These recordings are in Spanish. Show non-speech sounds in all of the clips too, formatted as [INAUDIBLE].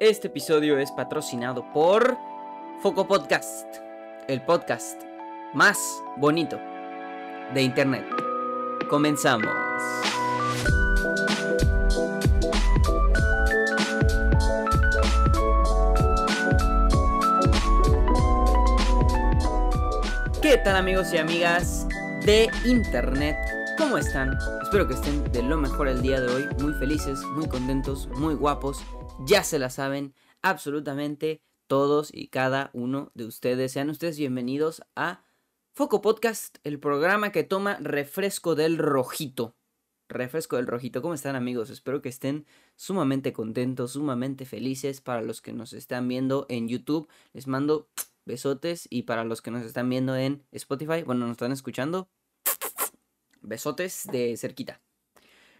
Este episodio es patrocinado por Foco Podcast, el podcast más bonito de Internet. Comenzamos. ¿Qué tal amigos y amigas de Internet? ¿Cómo están? Espero que estén de lo mejor el día de hoy, muy felices, muy contentos, muy guapos ya se la saben absolutamente todos y cada uno de ustedes. Sean ustedes bienvenidos a Foco Podcast, el programa que toma refresco del rojito. Refresco del rojito. ¿Cómo están amigos? Espero que estén sumamente contentos, sumamente felices. Para los que nos están viendo en YouTube, les mando besotes. Y para los que nos están viendo en Spotify, bueno, nos están escuchando, besotes de cerquita.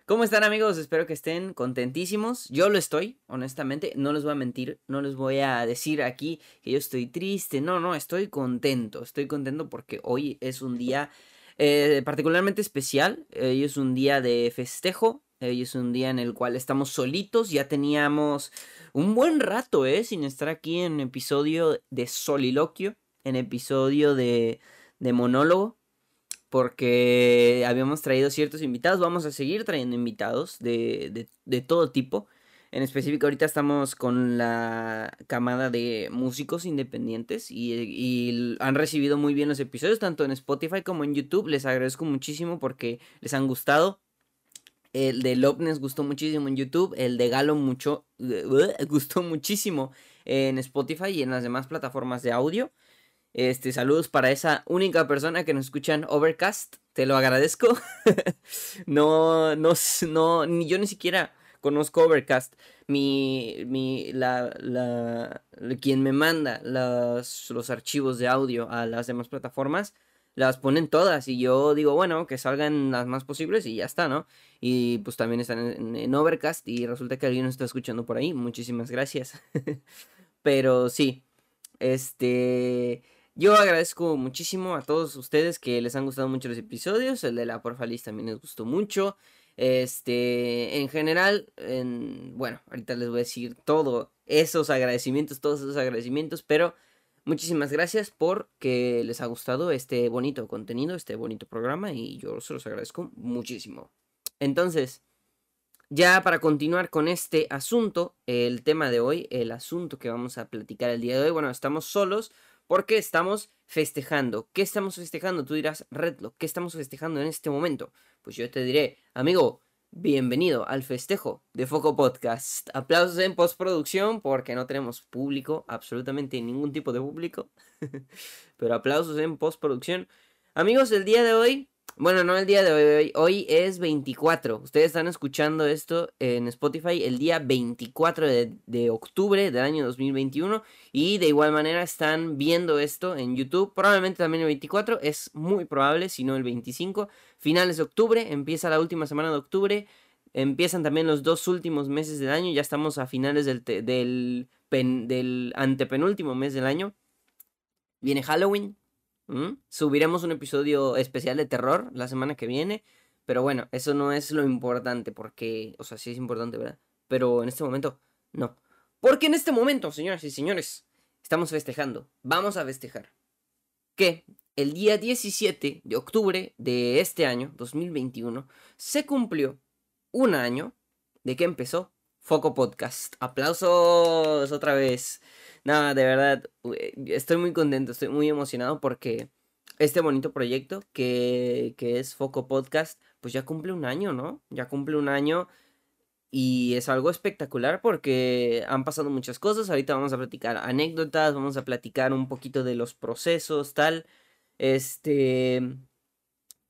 ¿Cómo están amigos? Espero que estén contentísimos. Yo lo estoy, honestamente. No les voy a mentir. No les voy a decir aquí que yo estoy triste. No, no, estoy contento. Estoy contento porque hoy es un día eh, particularmente especial. Hoy es un día de festejo. Hoy es un día en el cual estamos solitos. Ya teníamos un buen rato, ¿eh? Sin estar aquí en episodio de soliloquio. En episodio de, de monólogo porque habíamos traído ciertos invitados, vamos a seguir trayendo invitados de, todo tipo. En específico, ahorita estamos con la camada de músicos independientes y, han recibido muy bien los episodios, tanto en Spotify como en YouTube. Les agradezco muchísimo porque les han gustado. El de Lopnes gustó muchísimo en YouTube, el de Galo mucho, [LAUGHS] gustó muchísimo en Spotify y en las demás plataformas de audio. Este, saludos para esa única persona que nos escucha en Overcast. Te lo agradezco. [LAUGHS] no, no, no, ni yo ni siquiera conozco Overcast. Mi, mi, la, la, quien me manda los, los archivos de audio a las demás plataformas, las ponen todas y yo digo, bueno, que salgan las más posibles y ya está, ¿no? Y pues también están en, en Overcast y resulta que alguien nos está escuchando por ahí. Muchísimas gracias. [LAUGHS] Pero sí, este... Yo agradezco muchísimo a todos ustedes que les han gustado mucho los episodios. El de la Porfalis también les gustó mucho. Este, en general, bueno, ahorita les voy a decir todos esos agradecimientos, todos esos agradecimientos, pero muchísimas gracias por que les ha gustado este bonito contenido, este bonito programa y yo se los agradezco muchísimo. Entonces, ya para continuar con este asunto, el tema de hoy, el asunto que vamos a platicar el día de hoy, bueno, estamos solos porque estamos festejando. ¿Qué estamos festejando? Tú dirás, Redlock, ¿qué estamos festejando en este momento? Pues yo te diré, amigo, bienvenido al festejo de Foco Podcast. Aplausos en postproducción porque no tenemos público, absolutamente ningún tipo de público. [LAUGHS] Pero aplausos en postproducción. Amigos, el día de hoy bueno, no el día de hoy, hoy es 24. Ustedes están escuchando esto en Spotify el día 24 de, octubre del año 2021 y de igual manera están viendo esto en YouTube, probablemente también el 24, es muy probable, si no el 25. Finales de octubre, empieza la última semana de octubre, empiezan también los dos últimos meses del año, ya estamos a finales del, del, del antepenúltimo mes del año. Viene Halloween, Subiremos un episodio especial de terror la semana que viene. Pero bueno, eso no es lo importante porque, o sea, sí es importante, ¿verdad? Pero en este momento, no. Porque en este momento, señoras y señores, estamos festejando. Vamos a festejar. Que el día 17 de octubre de este año, 2021, se cumplió un año de que empezó Foco Podcast. Aplausos otra vez. Nada, de verdad, estoy muy contento, estoy muy emocionado porque este bonito proyecto que, que es Foco Podcast, pues ya cumple un año, ¿no? Ya cumple un año y es algo espectacular porque han pasado muchas cosas. Ahorita vamos a platicar anécdotas, vamos a platicar un poquito de los procesos, tal. Este.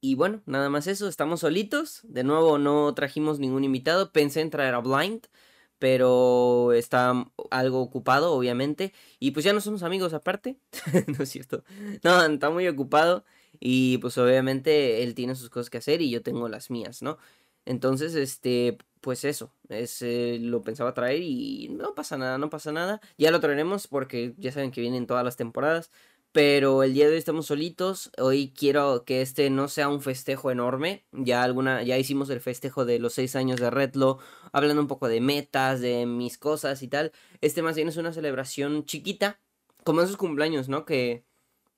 Y bueno, nada más eso, estamos solitos. De nuevo, no trajimos ningún invitado. Pensé en traer a Blind, pero está algo ocupado, obviamente. Y pues ya no somos amigos aparte. [LAUGHS] no es cierto. No, está muy ocupado. Y pues obviamente él tiene sus cosas que hacer y yo tengo las mías, ¿no? Entonces, este, pues eso, es, eh, lo pensaba traer y no pasa nada, no pasa nada. Ya lo traeremos porque ya saben que vienen todas las temporadas. Pero el día de hoy estamos solitos. Hoy quiero que este no sea un festejo enorme. Ya alguna, ya hicimos el festejo de los seis años de Redlo, hablando un poco de metas, de mis cosas y tal. Este más bien es una celebración chiquita, como esos cumpleaños, ¿no? Que,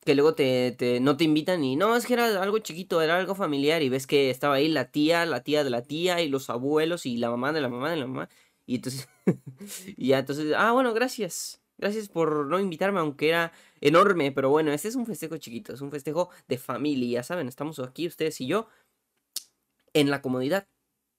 que luego te, te, no te invitan y no, es que era algo chiquito, era algo familiar y ves que estaba ahí la tía, la tía de la tía y los abuelos y la mamá de la mamá de la mamá. Y entonces, [LAUGHS] y ya, entonces, ah, bueno, gracias. Gracias por no invitarme, aunque era enorme. Pero bueno, este es un festejo chiquito, es un festejo de familia, ¿saben? Estamos aquí, ustedes y yo, en la comodidad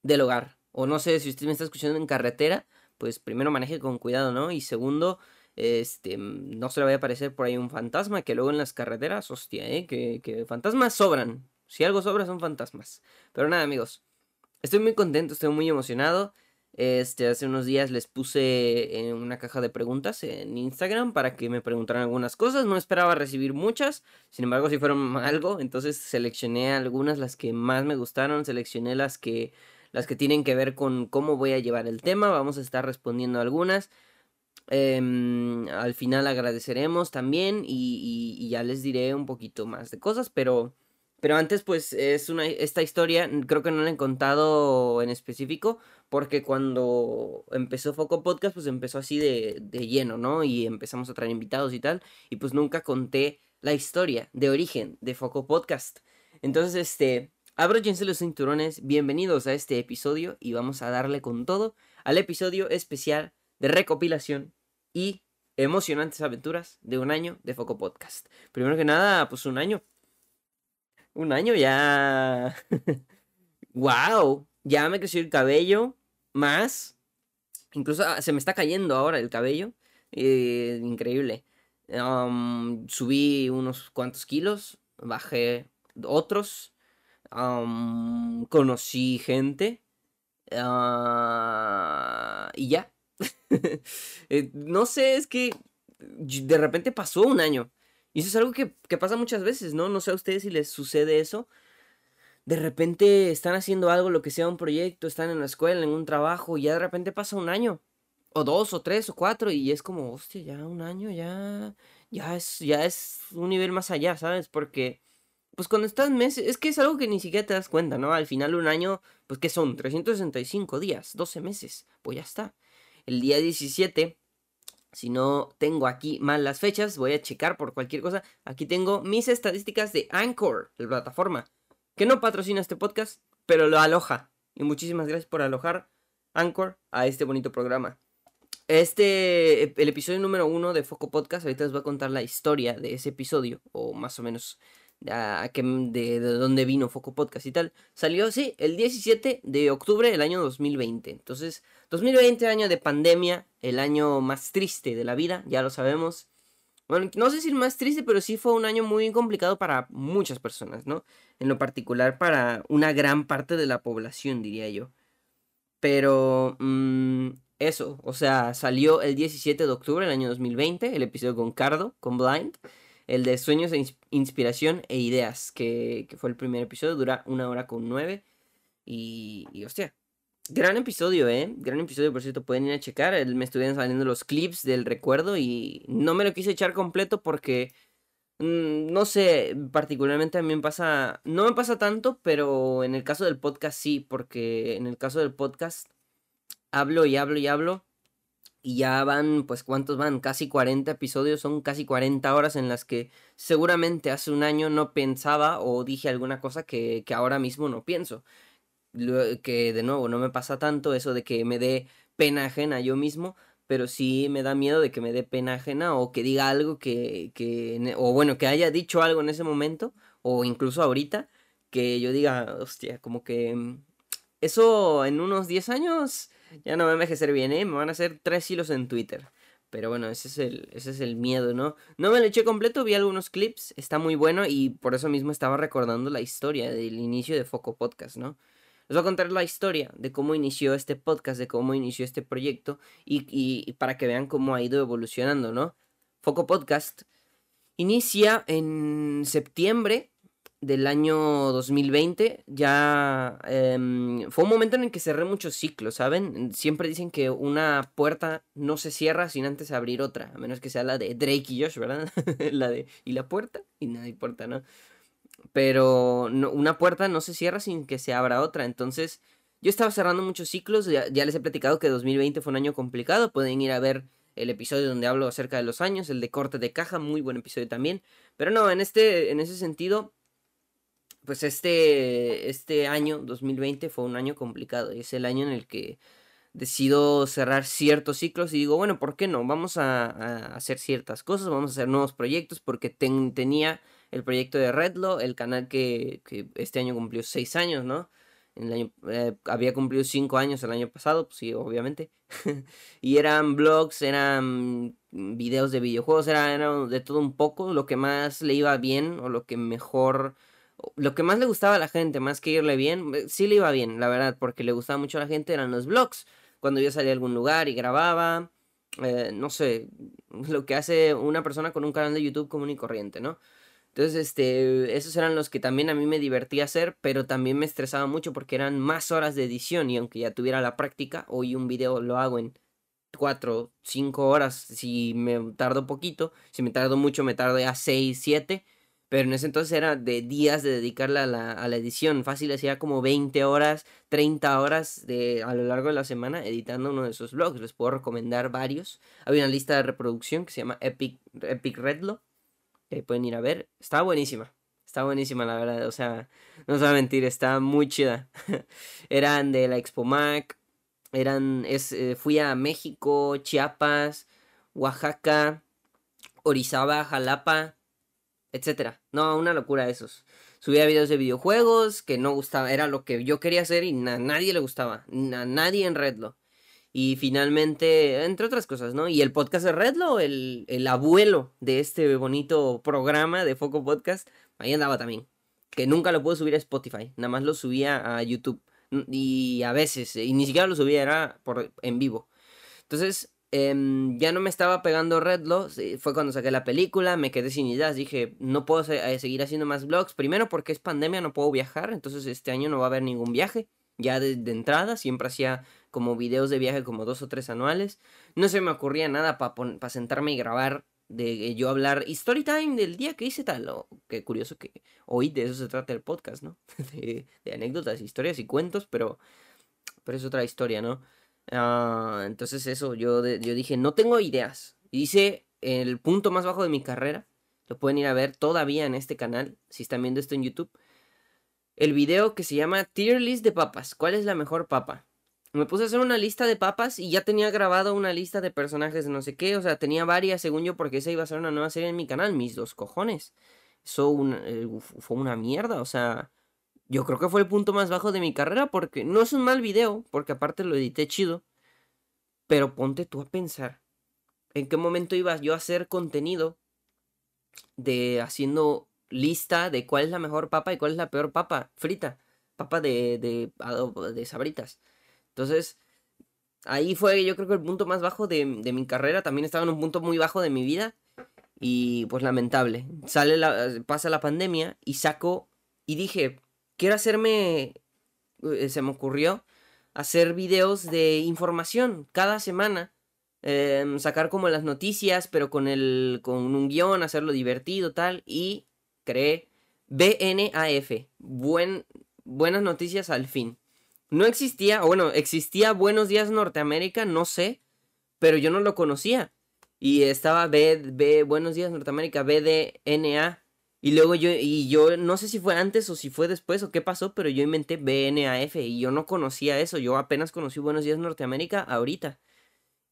del hogar. O no sé si usted me está escuchando en carretera, pues primero maneje con cuidado, ¿no? Y segundo, este, no se le vaya a aparecer por ahí un fantasma, que luego en las carreteras, hostia, ¿eh? Que, que fantasmas sobran. Si algo sobra son fantasmas. Pero nada, amigos. Estoy muy contento, estoy muy emocionado. Este, hace unos días les puse en una caja de preguntas en Instagram para que me preguntaran algunas cosas. No esperaba recibir muchas, sin embargo, si fueron [LAUGHS] algo, entonces seleccioné algunas, las que más me gustaron, seleccioné las que, las que tienen que ver con cómo voy a llevar el tema. Vamos a estar respondiendo algunas. Em, al final agradeceremos también y, y ya les diré un poquito más de cosas, pero pero antes, pues, es una, esta historia, creo que no la he contado en específico, porque cuando empezó Foco Podcast, pues empezó así de, de lleno, ¿no? Y empezamos a traer invitados y tal, y pues nunca conté la historia de origen de Foco Podcast. Entonces, este, abróchense los cinturones, bienvenidos a este episodio y vamos a darle con todo al episodio especial de recopilación y emocionantes aventuras de un año de Foco Podcast. Primero que nada, pues un año un año ya. [LAUGHS] ¡Wow! Ya me creció el cabello. Más. Incluso ah, se me está cayendo ahora el cabello. Eh, increíble. subí unos cuantos kilos. Bajé otros. conocí gente. Ah, y ya. [LAUGHS] Eh, no sé, es que de repente pasó un año. Y eso es algo que, pasa muchas veces, ¿no? No sé a ustedes si les sucede eso. De repente están haciendo algo, lo que sea un proyecto, están en la escuela, en un trabajo, y ya de repente pasa un año. O dos, o tres, o cuatro, y es como, hostia, ya un año, ya. Ya es, ya es un nivel más allá, ¿sabes? Porque. Pues cuando estás meses, es que es algo que ni siquiera te das cuenta, ¿no? Al final un año, pues ¿qué son? 365 días, 12 meses, pues ya está. El día 17 si no tengo aquí mal las fechas, voy a checar por cualquier cosa. Aquí tengo mis estadísticas de Anchor, la plataforma, que no patrocina este podcast, pero lo aloja. Y muchísimas gracias por alojar Anchor a este bonito programa. Este, el episodio número uno de Foco Podcast, ahorita les voy a contar la historia de ese episodio, o más o menos que, de, de, dónde vino Foco Podcast y tal, salió, sí, el 17 de octubre del año 2020. Entonces, 2020, año de pandemia, el año más triste de la vida, ya lo sabemos. Bueno, no sé si el más triste, pero sí fue un año muy complicado para muchas personas, ¿no? En lo particular para una gran parte de la población, diría yo. Pero, mmm, eso, o sea, salió el 17 de octubre del año 2020, el episodio con Cardo, con Blind el de Sueños, e Inspiración e Ideas, que, fue el primer episodio, dura una hora con nueve. Y, y hostia, gran episodio, ¿eh? Gran episodio, por cierto, pueden ir a checar. Me estuvieron saliendo los clips del recuerdo y no me lo quise echar completo porque, mm, no sé, particularmente a mí me pasa, no me pasa tanto, pero en el caso del podcast sí, porque en el caso del podcast hablo y hablo y hablo y ya van, pues ¿cuántos van? Casi 40 episodios, son casi 40 horas en las que seguramente hace un año no pensaba o dije alguna cosa que, que ahora mismo no pienso. que de nuevo no me pasa tanto eso de que me dé pena ajena yo mismo, pero sí me da miedo de que me dé pena ajena o que diga algo que, que, e, o bueno, que haya dicho algo en ese momento, o incluso ahorita, que yo diga, hostia, como que mm, eso en unos 10 años ya no va a envejecer bien, ¿eh? Me van a hacer tres hilos en Twitter. Pero bueno, ese es, el, ese es el miedo, ¿no? No me lo eché completo, vi algunos clips, está muy bueno y por eso mismo estaba recordando la historia del inicio de Foco Podcast, ¿no? Les voy a contar la historia de cómo inició este podcast, de cómo inició este proyecto y, y para que vean cómo ha ido evolucionando, ¿no? Foco Podcast inicia en septiembre del año 2020 ya em, fue un momento en el que cerré muchos ciclos, ¿saben? Siempre dicen que una puerta no se cierra sin antes abrir otra, a menos que sea la de Drake y Josh, ¿verdad? [LAUGHS] la de ¿y la puerta? Y nada importa, ¿no? Pero una puerta no se cierra sin que se abra otra, entonces yo estaba cerrando muchos ciclos, ya, les he platicado que 2020 fue un año complicado, pueden ir a ver el episodio donde hablo acerca de los años, el de corte de caja, muy buen episodio también. Pero no, en este en ese sentido pues este, este año, 2020, fue un año complicado. Es el año en el que decido cerrar ciertos ciclos y digo, bueno, ¿por qué no? Vamos a, hacer ciertas cosas, vamos a hacer nuevos proyectos porque tenía el proyecto de Redlo, el canal que, este año cumplió seis años, ¿no? En el año, eh, había cumplido cinco años el año pasado, pues sí, obviamente. [LAUGHS] y eran blogs, eran videos de videojuegos, era, era de todo un poco, lo que más le iba bien o lo que mejor lo que más le gustaba a la gente, más que irle bien, eh, sí le iba bien, la verdad, porque le gustaba mucho a la gente eran los vlogs. Cuando yo salía a algún lugar y grababa, eh, no sé, [LAUGHS] lo que hace una persona con un canal de YouTube común y corriente, ¿no? Entonces, este, esos eran los que también a mí me divertía hacer, pero también me estresaba mucho porque eran más horas de edición y aunque ya tuviera la práctica, hoy un video lo hago en 4, 5 horas si me tardo poquito, si me tardo mucho me tardo ya 6, 7 pero en ese entonces era de días de dedicarla a la, a la edición. Fácil, hacía como 20 horas, 30 horas de, a lo largo de la semana editando uno de esos vlogs. Les puedo recomendar varios. Había una lista de reproducción que se llama Epic, Epic Redlo. Que pueden ir a ver. Está buenísima. Está buenísima, la verdad. O sea, no os voy a mentir, está muy chida. [LAUGHS] eran de la Expo Mac. Eran, es, eh, fui a México, Chiapas, Oaxaca, Orizaba, Jalapa etcétera. No, una locura esos. Subía videos de videojuegos que no gustaba, era lo que yo quería hacer y a nadie le gustaba, a nadie en Redlo. Y finalmente, entre otras cosas, ¿no? Y el podcast de Redlo, el, el abuelo de este bonito programa de Foco Podcast, ahí andaba también. Que nunca lo pude subir a Spotify, nada más lo subía a YouTube. Y a veces, y ni siquiera lo subía, era por, en vivo. Entonces, Em, ya no me estaba pegando Redlo, fue cuando saqué la película, me quedé sin ideas, dije, no puedo eh, seguir haciendo más vlogs, primero porque es pandemia, no puedo viajar, entonces este año no va a haber ningún viaje, ya de, entrada, siempre hacía como videos de viaje como dos o tres anuales, no se me ocurría nada para sentarme y grabar, de yo hablar story time del día que hice tal, qué curioso que hoy de eso se trata el podcast, ¿no? [LAUGHS] de, de anécdotas, historias y cuentos, pero, pero es otra historia, ¿no? Ah, entonces eso, yo, yo dije, no tengo ideas. Hice el punto más bajo de mi carrera. Lo pueden ir a ver todavía en este canal, si están viendo esto en YouTube. El video que se llama Tier List de papas. ¿Cuál es la mejor papa? Me puse a hacer una lista de papas y ya tenía grabado una lista de personajes de no sé qué. O sea, tenía varias según yo porque esa iba a ser una nueva serie en mi canal. Mis dos cojones. Eso eh, fue una mierda. O sea, yo creo que fue el punto más bajo de mi carrera porque no es un mal video, porque aparte lo edité chido. Pero ponte tú a pensar, ¿en qué momento ibas yo a hacer contenido de haciendo lista de cuál es la mejor papa y cuál es la peor papa frita? Papa de, de, de sabritas. Entonces, ahí fue yo creo que el punto más bajo de, de, mi carrera. También estaba en un punto muy bajo de mi vida. Y pues lamentable. Sale la, pasa la pandemia y saco y dije, quiero hacerme, eh, se me ocurrió hacer videos de información cada semana. Em, sacar como las noticias, pero con, el, con un guion, hacerlo divertido, tal. Y creé BNAF. Buen, buenas noticias al fin. No existía, o bueno, existía Buenos Días Norteamérica, no sé, pero yo no lo conocía. Y estaba B, B Buenos Días Norteamérica, BDNA. Y luego yo, y yo no sé si fue antes o si fue después o qué pasó, pero yo inventé BNAF y yo no conocía eso. Yo apenas conocí Buenos Días Norteamérica ahorita.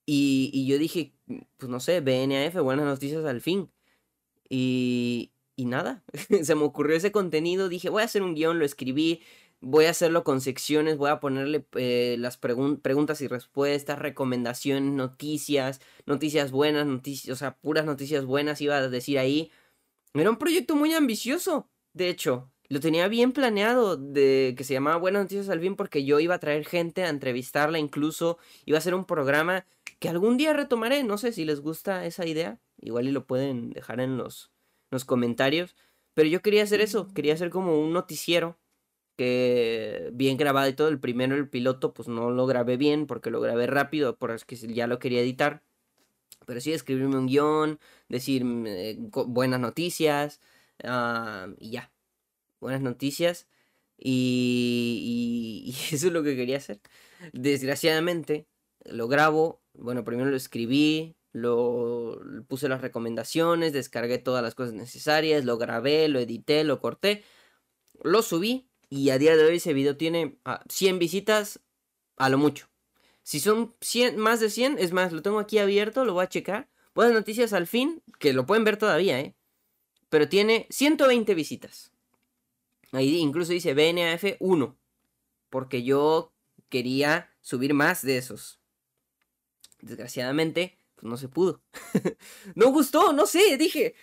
Y, y yo dije, pues no sé, BNAF, buenas noticias al fin. Y, y nada, [LAUGHS] se me ocurrió ese contenido, dije, voy a hacer un guion, lo escribí, voy a hacerlo con secciones, voy a ponerle eh, las preguntas y respuestas, recomendaciones, noticias, noticias buenas, noticias, o sea, puras noticias buenas iba a decir ahí era un proyecto muy ambicioso, de hecho. Lo tenía bien planeado, de que se llamaba Buenas Noticias al Fin, porque yo iba a traer gente a entrevistarla, incluso iba a ser un programa que algún día retomaré. No sé si les gusta esa idea, igual y lo pueden dejar en los, los comentarios. Pero yo quería hacer eso, quería hacer como un noticiero que bien grabado y todo. El primero, el piloto, pues no lo grabé bien porque lo grabé rápido, porque ya lo quería editar. Pero sí, escribirme un guion, decir eh, buenas noticias ah, y ya. Buenas noticias. [LAUGHS] Y, eso es lo que quería hacer. Desgraciadamente, lo grabo. Bueno, primero lo escribí, lo puse las recomendaciones, descargué todas las cosas necesarias, lo grabé, lo edité, lo corté, lo subí y a día de hoy ese video tiene 100 ah, visitas a lo mucho. Si son 100, más de 100, es más, lo tengo aquí abierto, lo voy a checar. Buenas noticias al fin, que lo pueden ver todavía, ¿eh? Pero tiene 120 visitas. Ahí incluso dice BNAF 1. Porque yo quería subir más de esos. Desgraciadamente, pues no se pudo. [LAUGHS] no gustó, no sé, dije.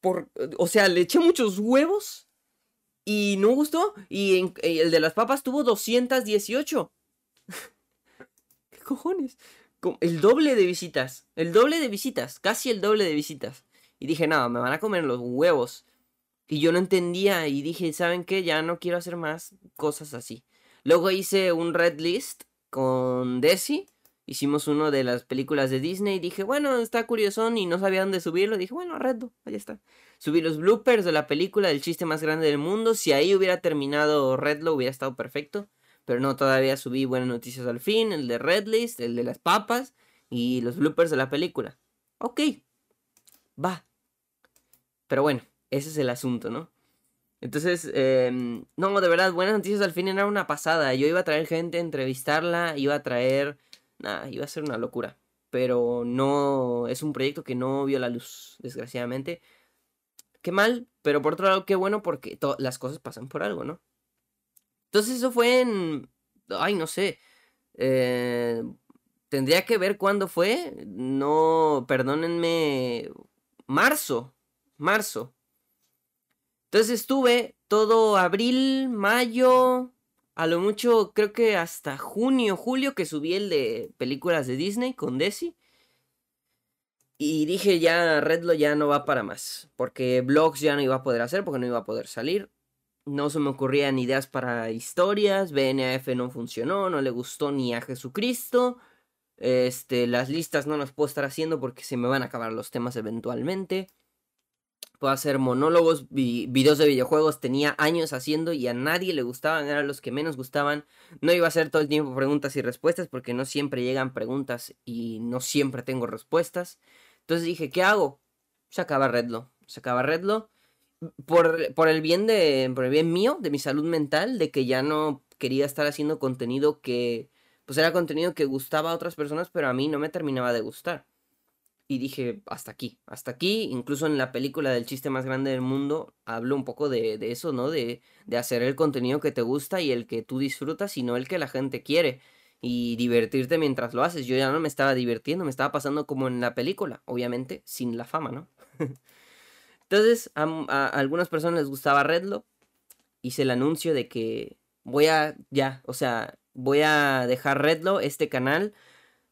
Por, o sea, le eché muchos huevos y no gustó. Y el de las papas tuvo 218. [LAUGHS] El doble de visitas. El doble de visitas. Casi el doble de visitas. Y dije, no, me van a comer los huevos. Y yo no entendía y dije, ¿saben qué? Ya no quiero hacer más cosas así. Luego hice un red list con Desi. Hicimos uno de las películas de Disney dije, bueno, está curioso y no sabía dónde subirlo. Dije, bueno, redlo, ahí está. Subí los bloopers de la película del chiste más grande del mundo. Si ahí hubiera terminado Redlo, hubiera estado perfecto. Pero no, todavía subí buenas noticias al fin, el de Redlist, el de las papas y los bloopers de la película. Ok, va. Pero bueno, ese es el asunto, ¿no? Entonces, em, no, de verdad, buenas noticias al fin era una pasada. Yo iba a traer gente entrevistarla, iba a traer... Nada, iba a ser una locura. Pero no, es un proyecto que no vio la luz, desgraciadamente qué mal, pero por otro lado, qué bueno porque las cosas pasan por algo, ¿no? Entonces eso fue en... Ay, no sé. Eh, tendría que ver cuándo fue. No, perdónenme. Marzo. Marzo. Entonces estuve todo abril, mayo, a lo mucho creo que hasta junio, julio que subí el de películas de Disney con Desi. Y dije ya, Redlo ya no va para más. Porque blogs ya no iba a poder hacer, porque no iba a poder salir. No se me ocurrían ideas para historias. BNAF no funcionó, no le gustó ni a Jesucristo. Este, las listas no las puedo estar haciendo porque se me van a acabar los temas eventualmente. Puedo hacer monólogos, videos de videojuegos. Tenía años haciendo y a nadie le gustaban, eran los que menos gustaban. No iba a hacer todo el tiempo preguntas y respuestas porque no siempre llegan preguntas y no siempre tengo respuestas. Entonces dije, ¿qué hago? Se acaba Redlo. Se acaba Redlo. Por, por, el bien de. Por el bien mío, de mi salud mental, de que ya no quería estar haciendo contenido que. Pues era contenido que gustaba a otras personas, pero a mí no me terminaba de gustar. Y dije, hasta aquí, hasta aquí. Incluso en la película del chiste más grande del mundo, hablo un poco de, de eso, ¿no? De, de hacer el contenido que te gusta y el que tú disfrutas y no el que la gente quiere y divertirte mientras lo haces. Yo ya no me estaba divirtiendo, me estaba pasando como en la película, obviamente sin la fama, ¿no? [LAUGHS] Entonces, a, algunas personas les gustaba Redlo. Hice el anuncio de que voy a, ya, o sea, voy a dejar Redlo, este canal,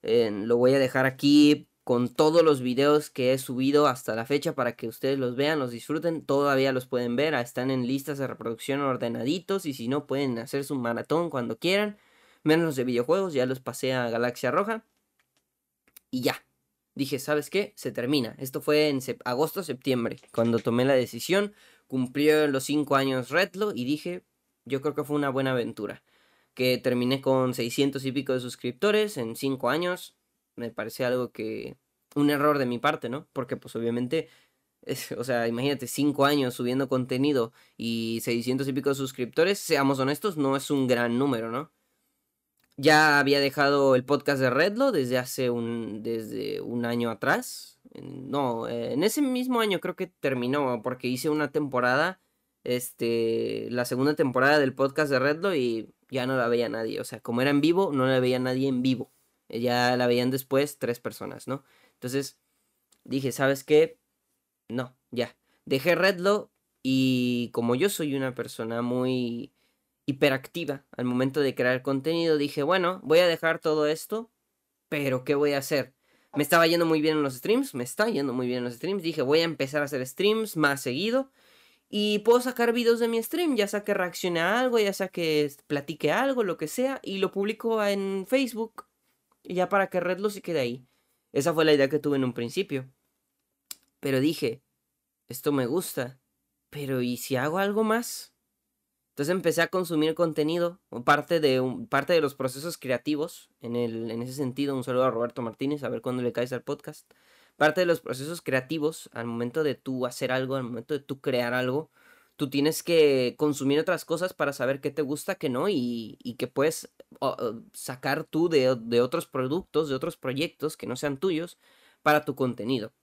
lo voy a dejar aquí con todos los videos que he subido hasta la fecha para que ustedes los vean, los disfruten, todavía los pueden ver, están en listas de reproducción ordenaditos y si no pueden hacer su maratón cuando quieran menos los de videojuegos, ya los pasé a Galaxia Roja. Y ya. Dije, ¿sabes qué? Se termina. Esto fue en agosto, septiembre, cuando tomé la decisión. Cumplió los 5 años Redlo y dije, yo creo que fue una buena aventura. Que terminé con 600 y pico de suscriptores en 5 años. Me parece algo que... Un error de mi parte, ¿no? Porque pues obviamente o sea, imagínate, 5 años subiendo contenido y 600 y pico de suscriptores, seamos honestos, no es un gran número, ¿no? Ya había dejado el podcast de Redlo desde hace un, desde un año atrás. No, eh, en ese mismo año creo que terminó porque hice una temporada, este, la segunda temporada del podcast de Redlo y ya no la veía nadie. O sea, como era en vivo, no la veía nadie en vivo. Ya la veían después tres personas, ¿no? Entonces dije, ¿sabes qué? No, ya. Dejé Redlo y como yo soy una persona muy hiperactiva al momento de crear contenido, dije, bueno, voy a dejar todo esto, pero ¿qué voy a hacer? Me estaba yendo muy bien en los streams, me está yendo muy bien en los streams, dije, voy a empezar a hacer streams más seguido y puedo sacar videos de mi stream, ya sea que reaccione a algo, ya sea que platique algo, lo que sea, y lo publico en Facebook, ya para que Redlo se quede ahí. Esa fue la idea que tuve en un principio. Pero dije, esto me gusta, pero ¿y si hago algo más? Entonces empecé a consumir contenido, parte de, parte de los procesos creativos, en, el, en ese sentido, un saludo a Roberto Martínez, a ver cuándo le caes al podcast. Parte de los procesos creativos, al momento de tú hacer algo, al momento de tú crear algo, tú tienes que consumir otras cosas para saber qué te gusta, qué no, y, y que puedes sacar tú de, de otros productos, de otros proyectos que no sean tuyos, para tu contenido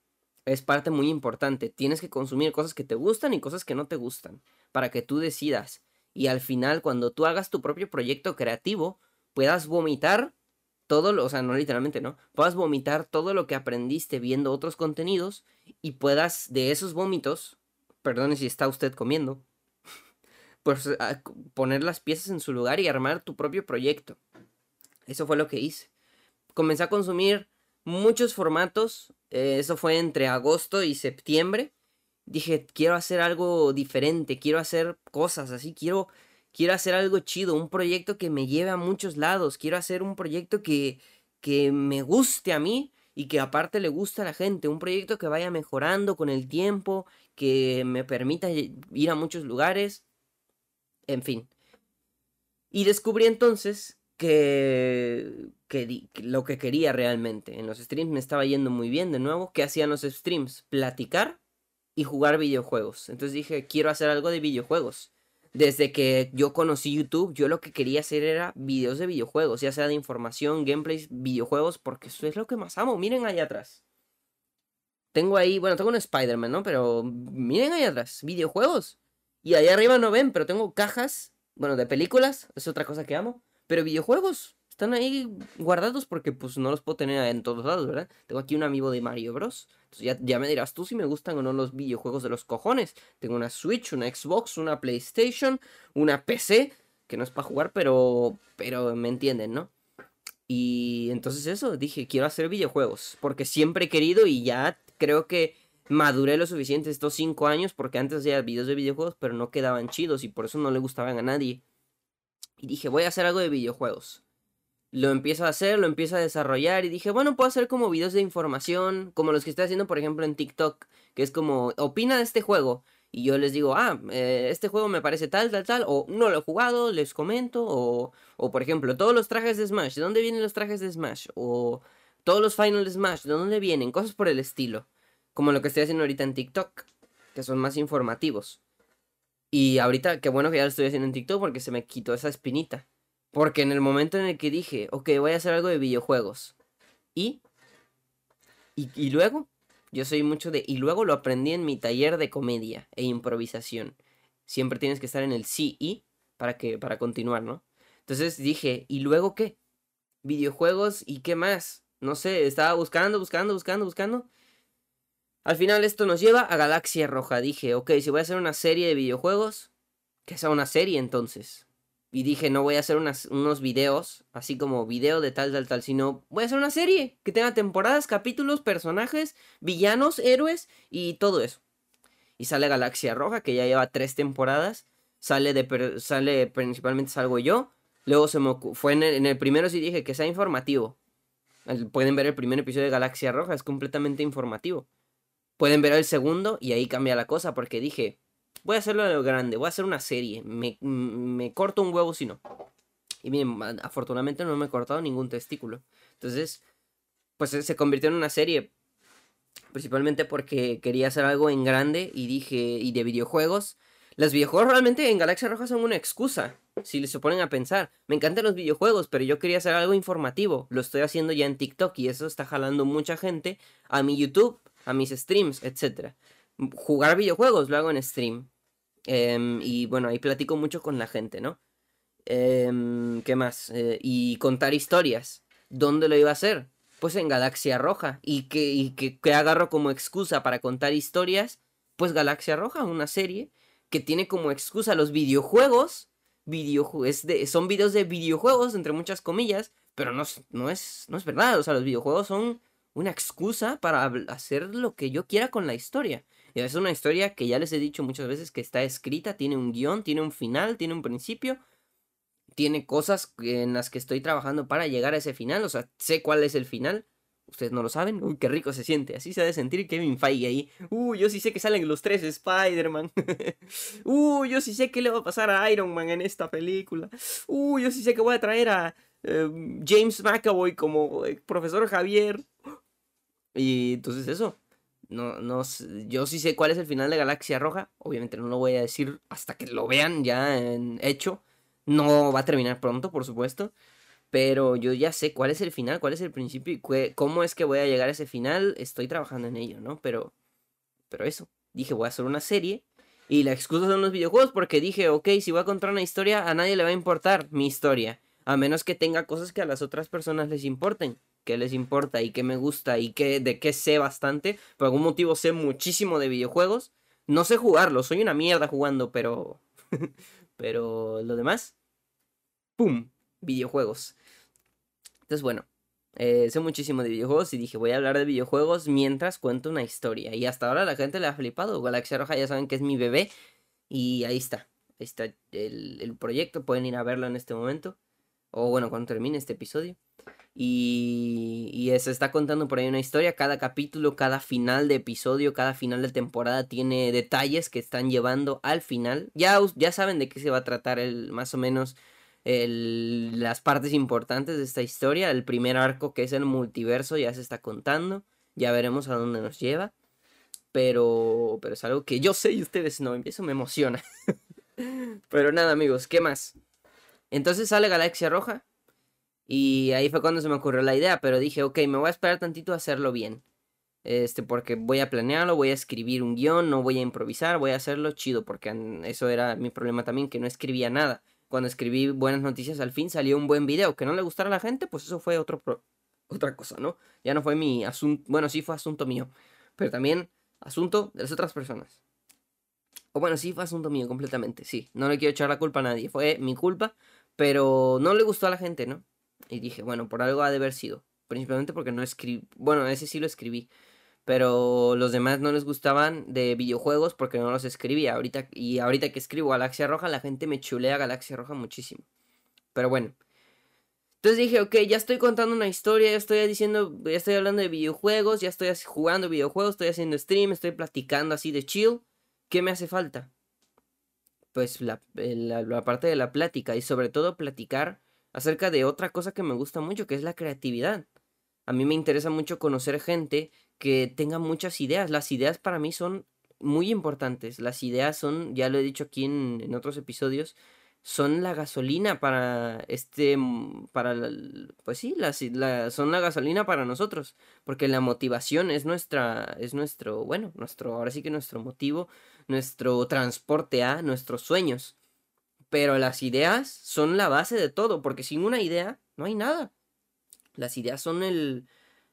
es parte muy importante. Tienes que consumir cosas que te gustan y cosas que no te gustan, para que tú decidas. Y al final, cuando tú hagas tu propio proyecto creativo, puedas vomitar todo lo, o sea, no literalmente, ¿no? Puedas vomitar todo lo que aprendiste viendo otros contenidos y puedas de esos vómitos, perdone si está usted comiendo, [LAUGHS] pues poner las piezas en su lugar y armar tu propio proyecto. Eso fue lo que hice. Comencé a consumir muchos formatos. Eh, eso fue entre agosto y septiembre. Dije, quiero hacer algo diferente, quiero hacer cosas así, quiero, quiero hacer algo chido, un proyecto que me lleve a muchos lados, quiero hacer un proyecto que, que me guste a mí y que aparte le guste a la gente, un proyecto que vaya mejorando con el tiempo, que me permita ir a muchos lugares, en fin. Y descubrí entonces que, que, lo que quería realmente. En los streams me estaba yendo muy bien de nuevo. ¿Qué hacían los streams? Platicar y jugar videojuegos. Entonces dije, quiero hacer algo de videojuegos. Desde que yo conocí YouTube, yo lo que quería hacer era videos de videojuegos, ya sea de información, gameplays, videojuegos, porque eso es lo que más amo. Miren allá atrás. Tengo ahí, bueno, tengo un Spider-Man, ¿no? Pero miren allá atrás, videojuegos. Y allá arriba no ven, pero tengo cajas, bueno, de películas, es otra cosa que amo. Pero videojuegos están ahí guardados porque pues no los puedo tener en todos lados, ¿verdad? Tengo aquí un amigo de Mario Bros. Entonces ya, ya me dirás tú si me gustan o no los videojuegos de los cojones. Tengo una Switch, una Xbox, una PlayStation, una PC, que no es para jugar, pero, pero me entienden, ¿no? Y entonces eso, dije, quiero hacer videojuegos, porque siempre he querido y ya creo que maduré lo suficiente estos cinco años, porque antes hacía videos de videojuegos, pero no quedaban chidos y por eso no le gustaban a nadie. Y dije, voy a hacer algo de videojuegos. Lo empiezo a hacer, lo empiezo a desarrollar y dije, bueno, puedo hacer como videos de información, como los que estoy haciendo, por ejemplo, en TikTok, que es como, opina de este juego. Y yo les digo, ah, eh, este juego me parece tal, tal, tal, o no lo he jugado, les comento, o, o por ejemplo, todos los trajes de Smash, ¿de dónde vienen los trajes de Smash? O todos los Final Smash, ¿de dónde vienen? Cosas por el estilo. Como lo que estoy haciendo ahorita en TikTok, que son más informativos. Y ahorita, qué bueno que ya lo estoy haciendo en TikTok porque se me quitó esa espinita. Porque en el momento en el que dije, ok, voy a hacer algo de videojuegos. Y, y, luego, yo soy mucho de... Y luego lo aprendí en mi taller de comedia e improvisación. Siempre tienes que estar en el sí y para, que, para continuar, ¿no? Entonces dije, ¿y luego qué? Videojuegos y qué más. No sé, estaba buscando, buscando, buscando, buscando. Al final esto nos lleva a Galaxia Roja. Dije, ok, si voy a hacer una serie de videojuegos, que sea una serie entonces. Y dije, no voy a hacer unos videos, así como video de tal, tal, tal, sino voy a hacer una serie que tenga temporadas, capítulos, personajes, villanos, héroes y todo eso. Y sale Galaxia Roja, que ya lleva tres temporadas. Sale, de, sale principalmente salgo yo. Luego se me fue en el primero sí dije que sea informativo. Pueden ver el primer episodio de Galaxia Roja, es completamente informativo pueden ver el segundo y ahí cambia la cosa porque dije, voy a hacerlo de lo grande, voy a hacer una serie, me, me corto un huevo si no. Y bien, afortunadamente no me he cortado ningún testículo. Entonces, pues se convirtió en una serie. Principalmente porque quería hacer algo en grande y dije, y de videojuegos. Los videojuegos realmente en Galaxia Roja son una excusa, si se ponen a pensar. Me encantan los videojuegos, pero yo quería hacer algo informativo. Lo estoy haciendo ya en TikTok y eso está jalando mucha gente a mi YouTube a mis streams, etc. Jugar videojuegos lo hago en stream. Em, y bueno, ahí platico mucho con la gente, ¿no? Em, ¿Qué más? Eh, y contar historias. ¿Dónde lo iba a hacer? Pues en Galaxia Roja. ¿Y que, que, agarro como excusa para contar historias? Pues Galaxia Roja, una serie que tiene como excusa los videojuegos. de, son videos de videojuegos, entre muchas comillas, pero no, no, es, no es verdad. O sea, los videojuegos son una excusa para hacer lo que yo quiera con la historia. Es una historia que ya les he dicho muchas veces que está escrita, tiene un guion, tiene un final, tiene un principio, tiene cosas en las que estoy trabajando para llegar a ese final, o sea, sé cuál es el final. Ustedes no lo saben, uy, qué rico se siente. Así se ha de sentir Kevin Feige ahí. Uy, yo sí sé que salen los tres Spider-Man. [LAUGHS] Uy, yo sí sé qué le va a pasar a Iron Man en esta película. Uy, yo sí sé que voy a traer a eh, James McAvoy como eh, profesor Javier. Y entonces eso. No, no, yo sí sé cuál es el final de Galaxia Roja. Obviamente no lo voy a decir hasta que lo vean ya en hecho. No va a terminar pronto, por supuesto. Pero yo ya sé cuál es el final, cuál es el principio y cómo es que voy a llegar a ese final. Estoy trabajando en ello, ¿no? Pero, pero eso. Dije, voy a hacer una serie. Y la excusa son los videojuegos porque dije, ok, si voy a contar una historia, a nadie le va a importar mi historia. A menos que tenga cosas que a las otras personas les importen. Que les importa y que me gusta y que de qué sé bastante. Por algún motivo sé muchísimo de videojuegos. No sé jugarlo, soy una mierda jugando, pero... [LAUGHS] pero lo demás... ¡Pum! Videojuegos. Entonces, bueno, eh, sé muchísimo de videojuegos y dije, voy a hablar de videojuegos mientras cuento una historia. Y hasta ahora la gente le ha flipado. Galaxia Roja ya saben que es mi bebé. Y ahí está. Ahí está el, proyecto. Pueden ir a verlo en este momento. O bueno, cuando termine este episodio. Y, y se está contando por ahí una historia. Cada capítulo, cada final de episodio, cada final de temporada tiene detalles que están llevando al final. Ya, ya saben de qué se va a tratar el más o menos las partes importantes de esta historia. El primer arco que es el multiverso ya se está contando. Ya veremos a dónde nos lleva. Pero, pero es algo que yo sé y ustedes no. Eso me emociona. [LAUGHS] pero nada amigos, ¿qué más? Entonces sale Galaxia Roja. Y ahí fue cuando se me ocurrió la idea. Pero dije, ok, me voy a esperar tantito a hacerlo bien. Este, porque voy a planearlo, voy a escribir un guion, no voy a improvisar, voy a hacerlo chido, porque eso era mi problema también, que no escribía nada cuando escribí buenas noticias al fin salió un buen video. Que no le gustara a la gente, pues eso fue otro otra cosa, ¿no? Ya no fue mi asunto, bueno, sí fue asunto mío, pero también asunto de las otras personas. O bueno, sí fue asunto mío completamente, sí. No le quiero echar la culpa a nadie, fue mi culpa, pero no le gustó a la gente, ¿no? Y dije, bueno, por algo ha de haber sido. Principalmente porque no escribí, bueno, ese sí lo escribí, pero los demás no les gustaban de videojuegos porque no los escribía. Ahorita, y ahorita que escribo Galaxia Roja, la gente me chulea Galaxia Roja muchísimo. Pero bueno. Entonces dije, ok, ya estoy contando una historia, ya estoy diciendo, ya estoy hablando de videojuegos, ya estoy jugando videojuegos, estoy haciendo stream, estoy platicando así de chill. ¿Qué me hace falta? Pues la, la parte de la plática y sobre todo platicar acerca de otra cosa que me gusta mucho, que es la creatividad. A mí me interesa mucho conocer gente que tenga muchas ideas. Las ideas para mí son muy importantes. Las ideas son, ya lo he dicho aquí en, otros episodios, son la gasolina para este, mm, para, pues sí, la, son la gasolina para nosotros, porque la motivación es nuestra, es nuestro, bueno, nuestro, ahora sí que nuestro motivo, nuestro transporte a nuestros sueños. Pero las ideas son la base de todo, porque sin una idea no hay nada. Las ideas son el,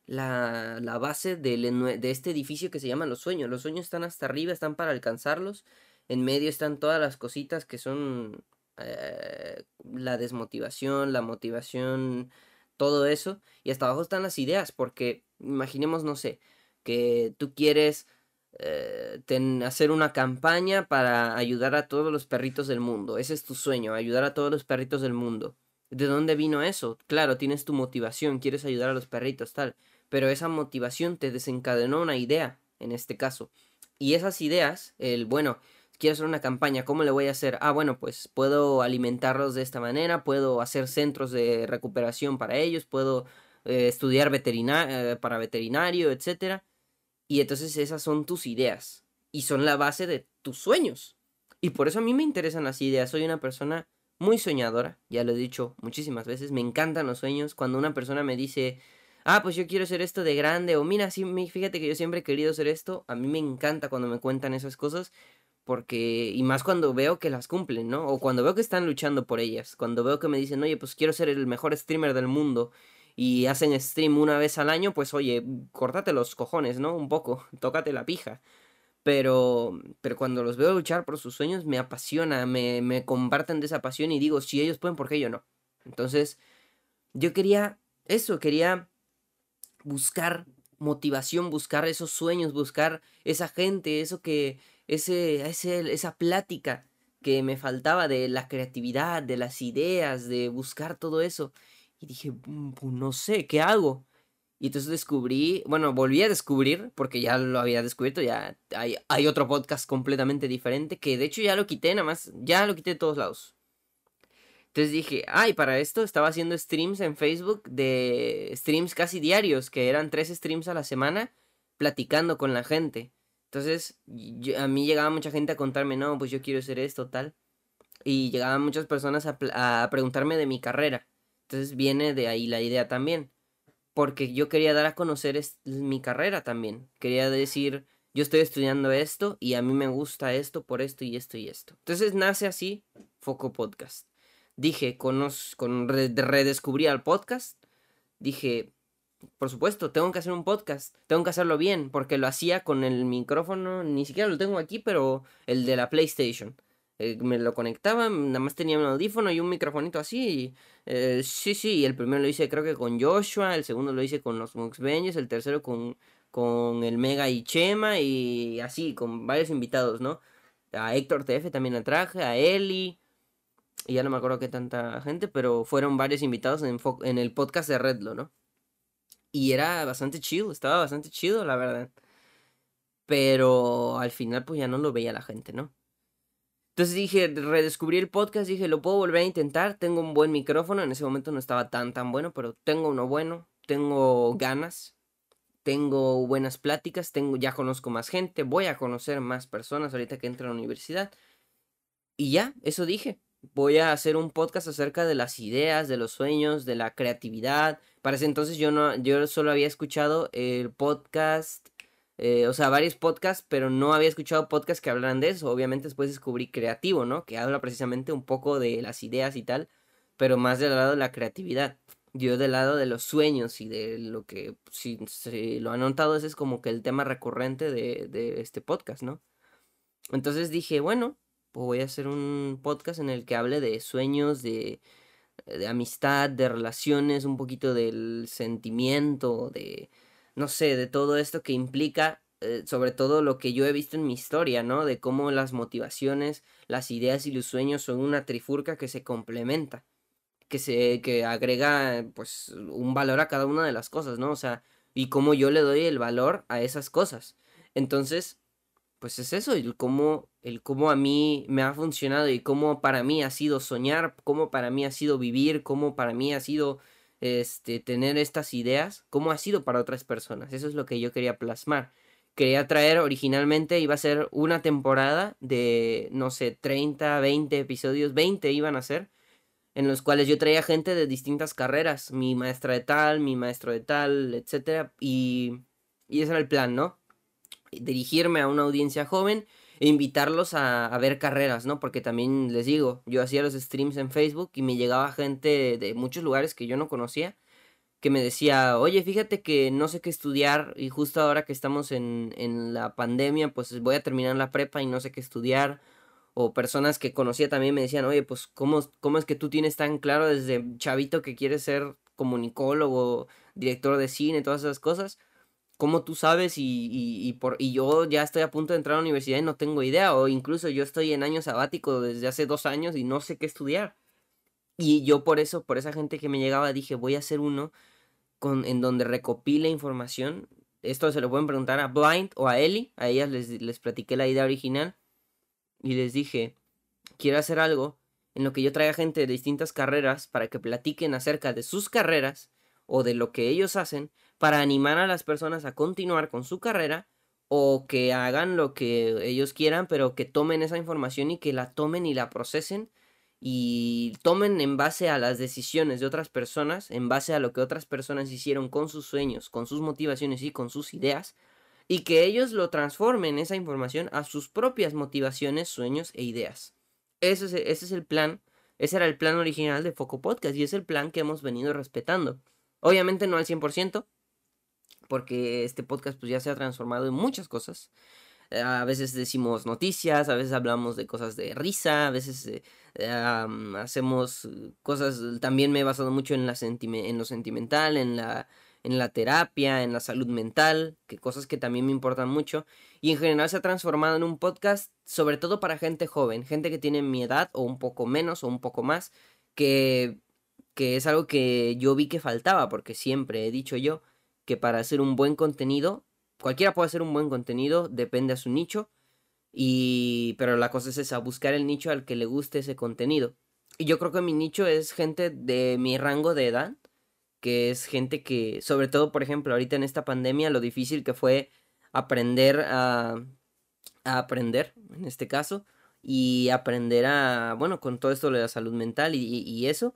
la, la base de este edificio que se llama los sueños. Los sueños están hasta arriba, están para alcanzarlos. En medio están todas las cositas que son eh, la desmotivación, la motivación, todo eso. Y hasta abajo están las ideas, porque imaginemos, no sé, que tú quieres eh, hacer una campaña para ayudar a todos los perritos del mundo. Ese es tu sueño, ayudar a todos los perritos del mundo. ¿De dónde vino eso? Claro, tienes tu motivación, quieres ayudar a los perritos, tal pero esa motivación te desencadenó una idea, en este caso. Y esas ideas, el bueno, quiero hacer una campaña, ¿cómo le voy a hacer? Ah, bueno, pues puedo alimentarlos de esta manera, puedo hacer centros de recuperación para ellos, puedo eh, estudiar eh, para veterinario, etc. Y entonces esas son tus ideas y son la base de tus sueños. Y por eso a mí me interesan las ideas. Soy una persona muy soñadora, ya lo he dicho muchísimas veces, me encantan los sueños. Cuando una persona me dice, ah, pues yo quiero ser esto de grande, o mira, sí, fíjate que yo siempre he querido ser esto, a mí me encanta cuando me cuentan esas cosas, porque, y más cuando veo que las cumplen, ¿no? O cuando veo que están luchando por ellas, cuando veo que me dicen, oye, pues quiero ser el mejor streamer del mundo, y hacen stream una vez al año, pues oye, córtate los cojones, ¿no? Un poco, [LAUGHS] tócate la pija. Pero, pero cuando los veo luchar por sus sueños, me apasiona, me, me comparten de esa pasión y digo, si ellos pueden, ¿por qué yo no? Entonces, yo quería eso, quería buscar motivación, buscar esos sueños, buscar esa gente, eso que, ese, ese, esa plática que me faltaba de la creatividad, de las ideas, de buscar todo eso. Y dije, mm, pues no sé, ¿qué hago? Y entonces descubrí, bueno, volví a descubrir, porque ya lo había descubierto, ya hay, hay otro podcast completamente diferente, que de hecho ya lo quité, nada más, ya lo quité de todos lados. Entonces dije, ay, para esto estaba haciendo streams en Facebook de streams casi diarios, que eran tres streams a la semana, platicando con la gente. Entonces, a mí llegaba mucha gente a contarme, no, pues yo quiero hacer esto, tal. Y llegaban muchas personas a preguntarme de mi carrera. Entonces viene de ahí la idea también. Porque yo quería dar a conocer mi carrera también. Quería decir, yo estoy estudiando esto y a mí me gusta esto por esto y esto y esto. Entonces nace así Foco Podcast dije, con redescubrí al podcast, dije, por supuesto, tengo que hacer un podcast, tengo que hacerlo bien, porque lo hacía con el micrófono, ni siquiera lo tengo aquí, pero el de la PlayStation. Eh, me lo conectaba, nada más tenía un audífono y un microfonito así. Y, eh, sí, sí, el primero lo hice creo que con Joshua, el segundo lo hice con los Muxbeños, el tercero con, con el Mega y Chema y así, con varios invitados, ¿no? A Héctor TF también la traje, a Eli, y ya no me acuerdo qué tanta gente, pero fueron varios invitados en, en el podcast de Redlo, ¿no? Y era bastante chido, estaba bastante chido, la verdad. Pero al final pues ya no lo veía la gente, ¿no? Entonces dije, redescubrí el podcast, dije, lo puedo volver a intentar, tengo un buen micrófono, en ese momento no estaba tan tan bueno, pero tengo uno bueno, tengo ganas, tengo buenas pláticas, tengo ya conozco más gente, voy a conocer más personas ahorita que entro a la universidad. Y ya, eso dije voy a hacer un podcast acerca de las ideas, de los sueños, de la creatividad. Para ese entonces yo no, yo solo había escuchado el podcast, eh, o sea, varios podcasts, pero no había escuchado podcasts que hablaran de eso. Obviamente después descubrí creativo, ¿no? Que habla precisamente un poco de las ideas y tal, pero más del lado de la creatividad. Yo del lado de los sueños y de lo que, si, lo han notado, ese es como que el tema recurrente de, de este podcast, ¿no? Entonces dije, bueno, voy a hacer un podcast en el que hable de sueños, de, de amistad, de relaciones, un poquito del sentimiento, de, no sé, de todo esto que implica eh, sobre todo lo que yo he visto en mi historia, ¿no? De cómo las motivaciones, las ideas y los sueños son una trifurca que se complementa, que se que agrega pues un valor a cada una de las cosas, ¿no? O sea, y cómo yo le doy el valor a esas cosas. Entonces, pues es eso, el cómo, el cómo a mí me ha funcionado y cómo para mí ha sido soñar, cómo para mí ha sido vivir, cómo para mí ha sido este, tener estas ideas, cómo ha sido para otras personas. Eso es lo que yo quería plasmar. Quería traer originalmente, iba a ser una temporada de, no sé, 30, 20 episodios, 20 iban a ser, en los cuales yo traía gente de distintas carreras, mi maestra de tal, mi maestro de tal, etc. Y, y ese era el plan, ¿no? dirigirme a una audiencia joven e invitarlos a, ver carreras, ¿no? Porque también les digo, yo hacía los streams en Facebook y me llegaba gente de muchos lugares que yo no conocía que me decía, oye, fíjate que no sé qué estudiar y justo ahora que estamos en, en la pandemia, pues voy a terminar la prepa y no sé qué estudiar. O personas que conocía también me decían, oye, pues ¿cómo, cómo es que tú tienes tan claro desde chavito que quieres ser comunicólogo, director de cine, todas esas cosas? ¿Cómo tú sabes y, y, por, y yo ya estoy a punto de entrar a la universidad y no tengo idea? O incluso yo estoy en año sabático desde hace dos años y no sé qué estudiar. Y yo por eso, por esa gente que me llegaba, dije, voy a hacer uno con, en donde recopile información. Esto se lo pueden preguntar a Blind o a Ellie. A ellas les, les platiqué la idea original. Y les dije, quiero hacer algo en lo que yo traiga gente de distintas carreras para que platiquen acerca de sus carreras o de lo que ellos hacen para animar a las personas a continuar con su carrera o que hagan lo que ellos quieran, pero que tomen esa información y que la tomen y la procesen y tomen en base a las decisiones de otras personas, en base a lo que otras personas hicieron con sus sueños, con sus motivaciones y con sus ideas, y que ellos lo transformen esa información a sus propias motivaciones, sueños e ideas. Ese es, ese es el plan, ese era el plan original de Foco Podcast y es el plan que hemos venido respetando. Obviamente no al 100%, porque este podcast pues ya se ha transformado en muchas cosas. Eh, a veces decimos noticias, a veces hablamos de cosas de risa, a veces eh, hacemos cosas, también me he basado mucho en, la en lo sentimental, en la, en la terapia, en la salud mental, que cosas que también me importan mucho. Y en general se ha transformado en un podcast sobre todo para gente joven, gente que tiene mi edad o un poco menos o un poco más, que, que es algo que yo vi que faltaba, porque siempre he dicho yo que para hacer un buen contenido, cualquiera puede hacer un buen contenido, depende a su nicho, y pero la cosa es esa, buscar el nicho al que le guste ese contenido. Y yo creo que mi nicho es gente de mi rango de edad, que es gente que, sobre todo, por ejemplo, ahorita en esta pandemia, lo difícil que fue aprender a, a aprender, en este caso, y aprender a, bueno, con todo esto de la salud mental y, y eso,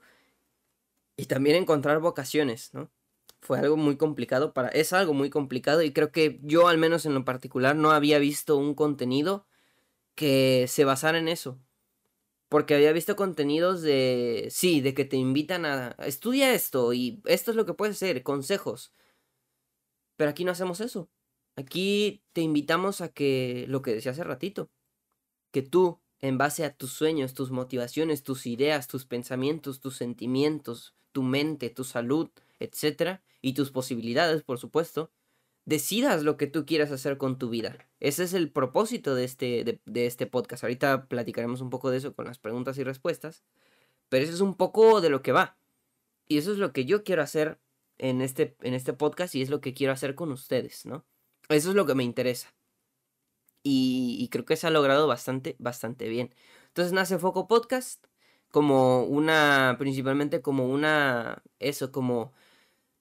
y también encontrar vocaciones, ¿no? Fue algo muy complicado para, es algo muy complicado y creo que yo al menos en lo particular no había visto un contenido que se basara en eso, porque había visto contenidos de, sí, de que te invitan a, estudia esto y esto es lo que puedes hacer, consejos. Pero aquí no hacemos eso. Aquí te invitamos a que, lo que decía hace ratito, que tú, en base a tus sueños, tus motivaciones, tus ideas, tus pensamientos, tus sentimientos, tu mente, tu salud, etcétera, y tus posibilidades, por supuesto, decidas lo que tú quieras hacer con tu vida. Ese es el propósito de este, de, este podcast. Ahorita platicaremos un poco de eso con las preguntas y respuestas. Pero eso es un poco de lo que va. Y eso es lo que yo quiero hacer en este, en este podcast y es lo que quiero hacer con ustedes, ¿no? Eso es lo que me interesa. Y, y creo que se ha logrado bastante, bastante bien. Entonces nace Foco Podcast como una, principalmente como una, eso, como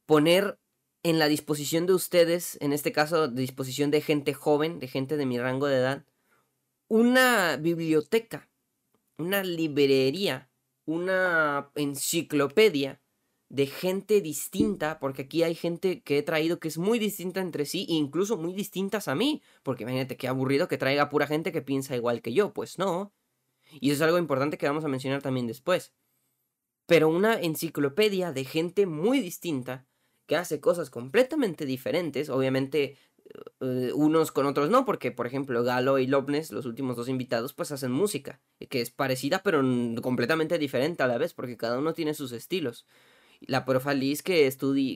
poner en la disposición de ustedes, en este caso, de disposición de gente joven, de gente de mi rango de edad, una biblioteca, una librería, una enciclopedia de gente distinta, porque aquí hay gente que he traído que es muy distinta entre sí, e incluso muy distintas a mí, porque imagínate qué aburrido que traiga pura gente que piensa igual que yo, pues no. Y eso es algo importante que vamos a mencionar también después. Pero una enciclopedia de gente muy distinta, que hace cosas completamente diferentes, obviamente eh, unos con otros no, porque por ejemplo Galo y Lopnes, los últimos dos invitados, pues hacen música, que es parecida pero completamente diferente a la vez, porque cada uno tiene sus estilos. La profa Liz, que,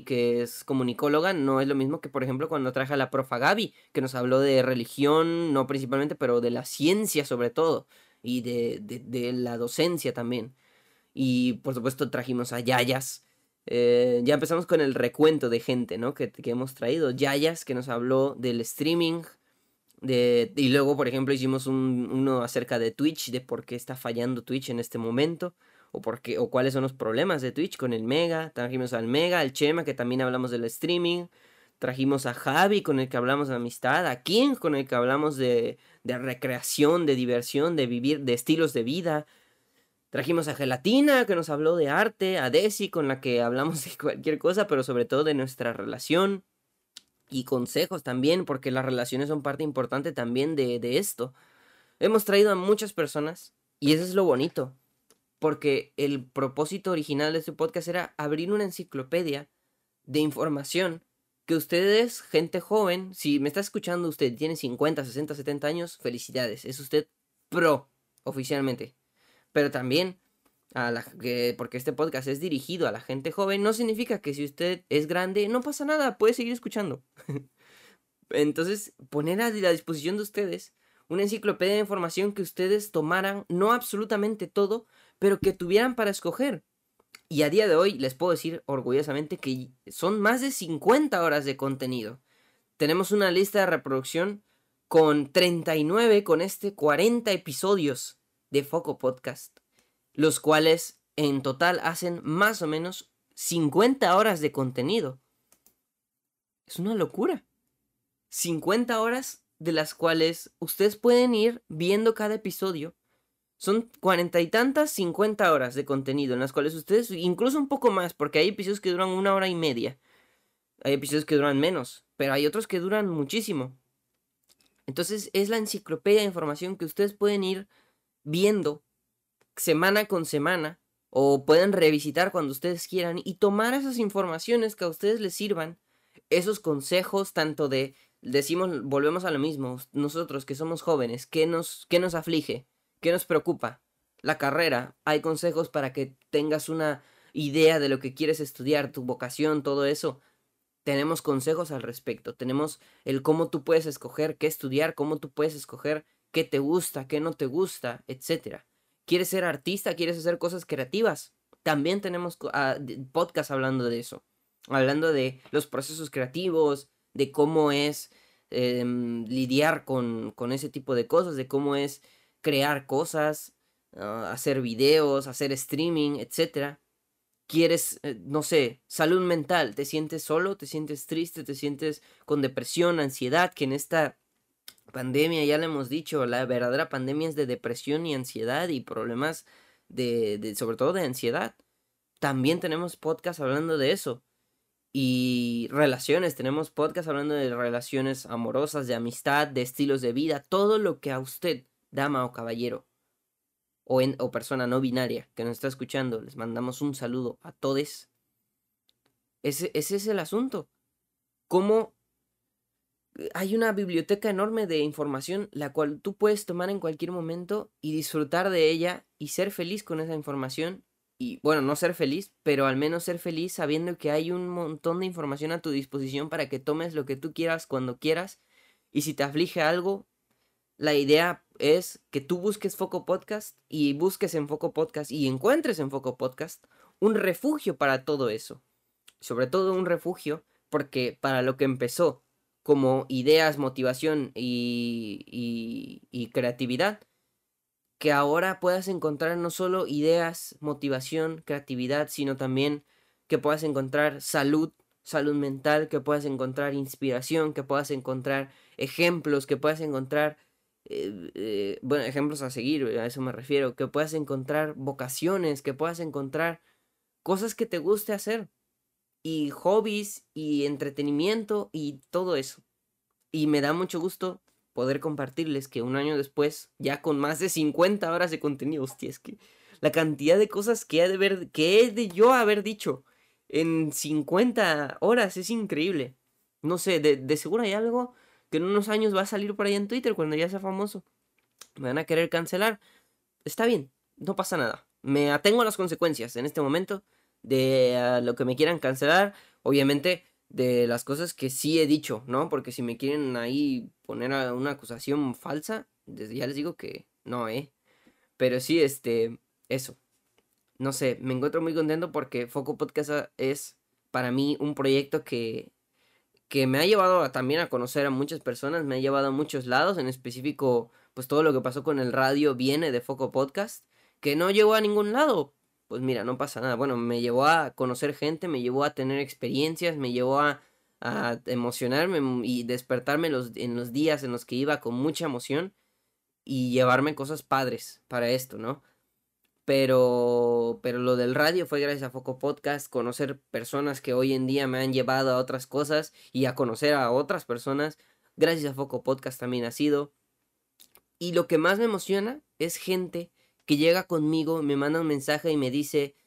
que es comunicóloga, no es lo mismo que, por ejemplo, cuando traje a la profa Gaby, que nos habló de religión, no principalmente, pero de la ciencia sobre todo, y de, de, de la docencia también. Y por supuesto trajimos a Yayas, eh, ya empezamos con el recuento de gente, ¿no? Que, que, hemos traído. Yayas, que nos habló del streaming. De, y luego, por ejemplo, hicimos un, uno acerca de Twitch, de por qué está fallando Twitch en este momento. O, por qué, o cuáles son los problemas de Twitch con el Mega. Trajimos al Mega, al Chema, que también hablamos del streaming. Trajimos a Javi, con el que hablamos de amistad. A King, con el que hablamos de, de recreación, de diversión, de vivir, de estilos de vida. Trajimos a Gelatina, que nos habló de arte, a Desi, con la que hablamos de cualquier cosa, pero sobre todo de nuestra relación. Y consejos también, porque las relaciones son parte importante también de, de esto. Hemos traído a muchas personas, y eso es lo bonito, porque el propósito original de este podcast era abrir una enciclopedia de información que ustedes, gente joven, si me está escuchando usted, tiene 50, 60, 70 años, felicidades, es usted pro, oficialmente pero también a la, que, porque este podcast es dirigido a la gente joven, no significa que si usted es grande no pasa nada, puede seguir escuchando. [LAUGHS] Entonces, poner a la disposición de ustedes una enciclopedia de información que ustedes tomaran, no absolutamente todo, pero que tuvieran para escoger. Y a día de hoy les puedo decir orgullosamente que son más de 50 horas de contenido. Tenemos una lista de reproducción con 39, con este 40 episodios de Foco Podcast, los cuales en total hacen más o menos 50 horas de contenido. Es una locura. 50 horas de las cuales ustedes pueden ir viendo cada episodio. Son cuarenta y tantas, 50 horas de contenido en las cuales ustedes, incluso un poco más, porque hay episodios que duran una hora y media. Hay episodios que duran menos, pero hay otros que duran muchísimo. Entonces es la enciclopedia de información que ustedes pueden ir viendo semana con semana o pueden revisitar cuando ustedes quieran y tomar esas informaciones que a ustedes les sirvan, esos consejos tanto de decimos volvemos a lo mismo, nosotros que somos jóvenes, ¿qué nos qué nos aflige? ¿Qué nos preocupa? La carrera, hay consejos para que tengas una idea de lo que quieres estudiar, tu vocación, todo eso. tenemos consejos al respecto, tenemos el cómo tú puedes escoger qué estudiar, cómo tú puedes escoger qué te gusta, qué no te gusta, etc. ¿Quieres ser artista? ¿Quieres hacer cosas creativas? También tenemos ah, podcast hablando de eso, hablando de los procesos creativos, de cómo es em, lidiar con, con, ese tipo de cosas, de cómo es crear cosas, ah, hacer videos, hacer streaming, etc quieres, eh, no sé, salud mental, te sientes solo, te sientes triste, te sientes con depresión, ansiedad, que en esta pandemia ya le hemos dicho, la verdadera pandemia es de depresión y ansiedad y problemas de, sobre todo de ansiedad. También tenemos podcast hablando de eso. Y relaciones, tenemos podcast hablando de relaciones amorosas, de amistad, de estilos de vida, todo lo que a usted, dama o caballero, o, persona no binaria que nos está escuchando, les mandamos un saludo a todos. Ese, ese es el asunto. Cómo hay una biblioteca enorme de información la cual tú puedes tomar en cualquier momento y disfrutar de ella y ser feliz con esa información. Y bueno, no ser feliz, pero al menos ser feliz sabiendo que hay un montón de información a tu disposición para que tomes lo que tú quieras cuando quieras. Y si te aflige algo, la idea es que tú busques Foco Podcast y busques en Foco Podcast y encuentres en Foco Podcast un refugio para todo eso. Sobre todo un refugio porque para lo que empezó como ideas, motivación y, y, creatividad, que ahora puedas encontrar no solo ideas, motivación, creatividad, sino también que puedas encontrar salud, salud mental, que puedas encontrar inspiración, que puedas encontrar ejemplos, que puedas encontrar eh, eh, bueno, ejemplos a seguir, a eso me refiero, que puedas encontrar vocaciones, que puedas encontrar cosas que te guste hacer, y hobbies, y entretenimiento, y todo eso. Y me da mucho gusto poder compartirles que un año después, ya con más de 50 horas de contenido, hostia, que la cantidad de cosas que he de, ver, que he de yo haber dicho en 50 horas es increíble. No sé, de, de seguro hay algo que en unos años va a salir por ahí en Twitter cuando ya sea famoso. Me van a querer cancelar. Está bien, no pasa nada. Me atengo a las consecuencias en este momento de lo que me quieran cancelar. Obviamente de las cosas que sí he dicho, ¿no? Porque si me quieren ahí poner a una acusación falsa, desde ya les digo que no, ¿eh? Pero sí, este, eso. No sé, me encuentro muy contento porque Foco Podcast es para mí un proyecto que que me ha llevado también a conocer a muchas personas, me ha llevado a muchos lados, en específico, pues todo lo que pasó con el radio viene de Foco Podcast, que no llegó a ningún lado. Pues mira, no pasa nada. Bueno, me llevó a conocer gente, me llevó a tener experiencias, me llevó a, a emocionarme y despertarme los, en los días en los que iba con mucha emoción y llevarme cosas padres para esto, ¿no? Pero, pero lo del radio fue gracias a Foco Podcast, conocer personas que hoy en día me han llevado a otras cosas y a conocer a otras personas. Gracias a Foco Podcast también ha sido. Y lo que más me emociona es gente que llega conmigo, me manda un mensaje y me dice,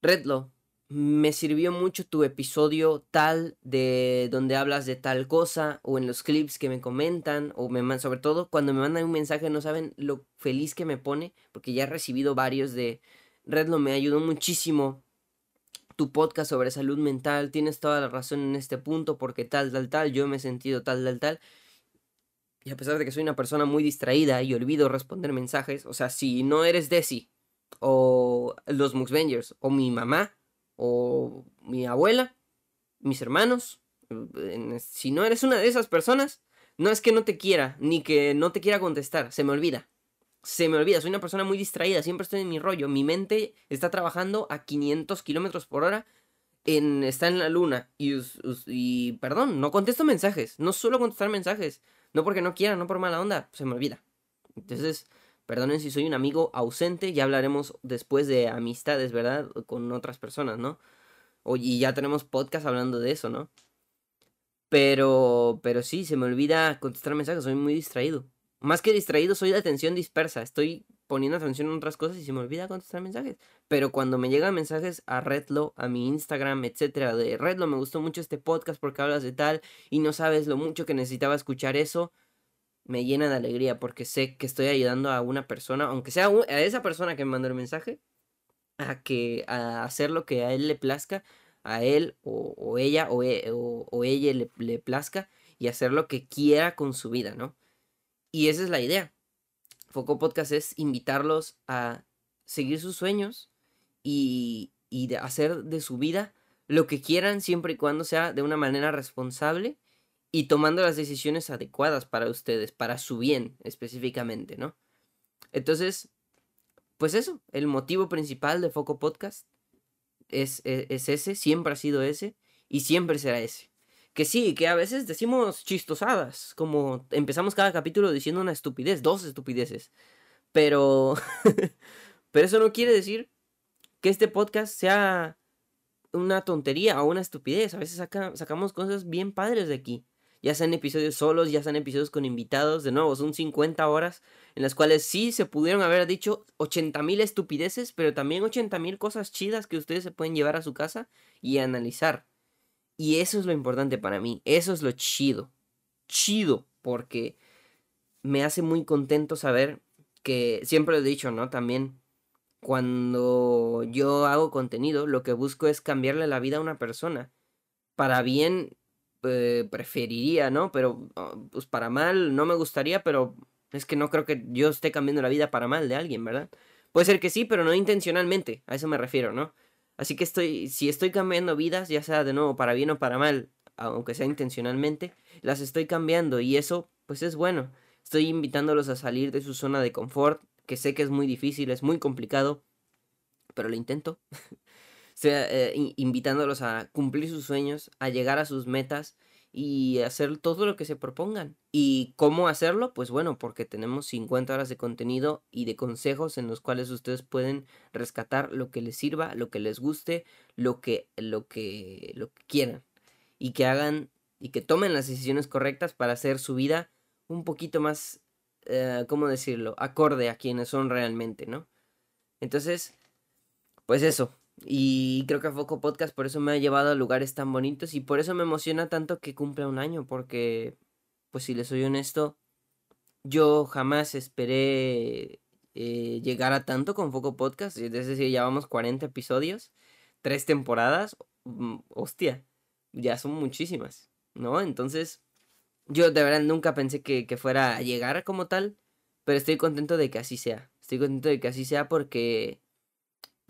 Redlo, me sirvió mucho tu episodio tal de donde hablas de tal cosa o en los clips que me comentan o me sobre todo cuando me mandan un mensaje no saben lo feliz que me pone porque ya he recibido varios de Redlo me ayudó muchísimo tu podcast sobre salud mental tienes toda la razón en este punto porque tal tal tal yo me he sentido tal tal tal y a pesar de que soy una persona muy distraída y olvido responder mensajes o sea si no eres Desi o los Muxvengers o mi mamá o mi abuela, mis hermanos. Si no eres una de esas personas, no es que no te quiera, ni que no te quiera contestar, se me olvida. Se me olvida, soy una persona muy distraída, siempre estoy en mi rollo. Mi mente está trabajando a 500 kilómetros por hora, está en la luna. Y, perdón, no contesto mensajes, no suelo contestar mensajes. No porque no quiera, no por mala onda, se me olvida. Entonces, Perdonen si soy un amigo ausente, ya hablaremos después de amistades, ¿verdad? Con otras personas, ¿no? y ya tenemos podcast hablando de eso, ¿no? Pero, pero sí, se me olvida contestar mensajes, soy muy distraído. Más que distraído, soy de atención dispersa. Estoy poniendo atención en otras cosas y se me olvida contestar mensajes. Pero cuando me llegan mensajes a Redlo, a mi Instagram, etcétera, de Redlo, me gustó mucho este podcast porque hablas de tal y no sabes lo mucho que necesitaba escuchar eso me llena de alegría porque sé que estoy ayudando a una persona, aunque sea a esa persona que me mandó el mensaje, a que a hacer lo que a él le plazca, a él o, ella o, e, o, ella le, le plazca y hacer lo que quiera con su vida, ¿no? Y esa es la idea. Foco Podcast es invitarlos a seguir sus sueños y, y de hacer de su vida lo que quieran siempre y cuando sea de una manera responsable y tomando las decisiones adecuadas para ustedes, para su bien específicamente, ¿no? Entonces, pues eso, el motivo principal de Foco Podcast es, es, es, ese, siempre ha sido ese y siempre será ese. Que sí, que a veces decimos chistosadas, como empezamos cada capítulo diciendo una estupidez, dos estupideces, pero, [LAUGHS] pero eso no quiere decir que este podcast sea una tontería o una estupidez. A veces sacamos cosas bien padres de aquí. Ya sean episodios solos, ya sean episodios con invitados. De nuevo, son 50 horas en las cuales sí se pudieron haber dicho 80 mil estupideces, pero también 80 mil cosas chidas que ustedes se pueden llevar a su casa y analizar. Y eso es lo importante para mí. Eso es lo chido. Chido. Porque me hace muy contento saber que, siempre lo he dicho, ¿no? También cuando yo hago contenido, lo que busco es cambiarle la vida a una persona. Para bien, eh, preferiría, ¿no? Pero, ah, pues para mal, no me gustaría, pero es que no creo que yo esté cambiando la vida para mal de alguien, ¿verdad? Puede ser que sí, pero no intencionalmente, a eso me refiero, ¿no? Así que estoy, si estoy cambiando vidas, ya sea de nuevo para bien o para mal, aunque sea intencionalmente, las estoy cambiando y eso, pues es bueno. Estoy invitándolos a salir de su zona de confort, que sé que es muy difícil, es muy complicado, pero lo intento. [LAUGHS] sea, eh, invitándolos a cumplir sus sueños, a llegar a sus metas y hacer todo lo que se propongan. ¿Y cómo hacerlo? Pues bueno, porque tenemos 50 horas de contenido y de consejos en los cuales ustedes pueden rescatar lo que les sirva, lo que les guste, lo que, lo que, lo que quieran. Y que hagan y que tomen las decisiones correctas para hacer su vida un poquito más eh, ¿cómo decirlo? Acorde a quienes son realmente, ¿no? Entonces, pues eso. Y creo que Foco Podcast por eso me ha llevado a lugares tan bonitos y por eso me emociona tanto que cumpla un año, porque, pues si les soy honesto, yo jamás esperé eh, llegar a tanto con Foco Podcast, es decir, llevamos 40 episodios, tres temporadas, mm, hostia, ya son muchísimas, ¿no? Entonces, yo de verdad nunca pensé que, fuera a llegar como tal, pero estoy contento de que así sea. Estoy contento de que así sea porque,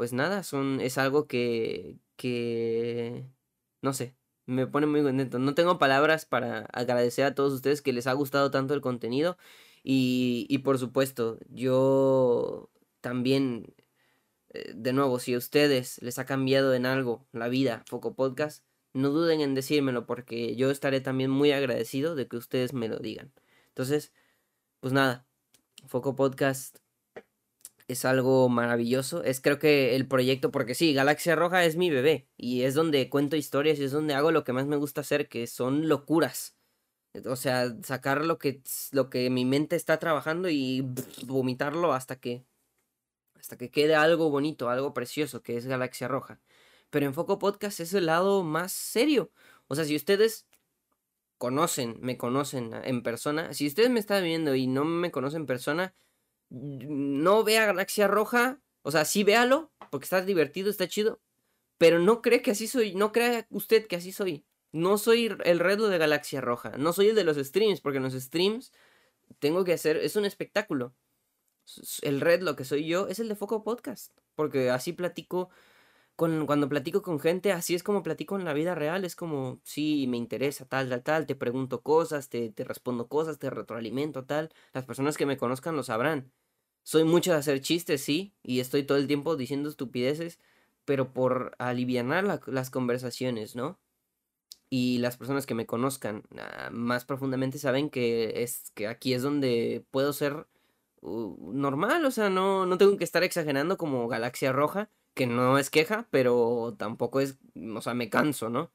pues nada, son, es algo que, que, no sé, me pone muy contento. No tengo palabras para agradecer a todos ustedes que les ha gustado tanto el contenido y, y por supuesto, yo también, eh, de nuevo, si a ustedes les ha cambiado en algo la vida, Foco Podcast, no duden en decírmelo porque yo estaré también muy agradecido de que ustedes me lo digan. Entonces, pues nada, Foco Podcast es algo maravilloso. Es creo que el proyecto, porque sí, Galaxia Roja es mi bebé y es donde cuento historias y es donde hago lo que más me gusta hacer, que son locuras. O sea, sacar lo que, lo que mi mente está trabajando y [LAUGHS] vomitarlo hasta que, hasta que quede algo bonito, algo precioso, que es Galaxia Roja. Pero en Foco Podcast es el lado más serio. O sea, si ustedes conocen, me conocen en persona, si ustedes me están viendo y no me conocen en persona, no vea Galaxia Roja, o sea, sí véalo, porque está divertido, está chido, pero no cree que así soy, no crea usted que así soy. No soy el redo de Galaxia Roja, no soy el de los streams, porque en los streams tengo que hacer, es un espectáculo. El red, lo que soy yo, es el de Foco Podcast, porque así platico cuando platico con gente, así es como platico en la vida real, es como, sí, me interesa, tal, tal, tal, te pregunto cosas, te, te respondo cosas, te retroalimento, tal. Las personas que me conozcan lo sabrán. Soy mucho de hacer chistes, sí, y estoy todo el tiempo diciendo estupideces, pero por aliviar las conversaciones, ¿no? Y las personas que me conozcan ah, más profundamente saben que es que aquí es donde puedo ser uh, normal, o sea, no, no tengo que estar exagerando como Galaxia Roja que no es queja, pero tampoco es, o sea, me canso, ¿no?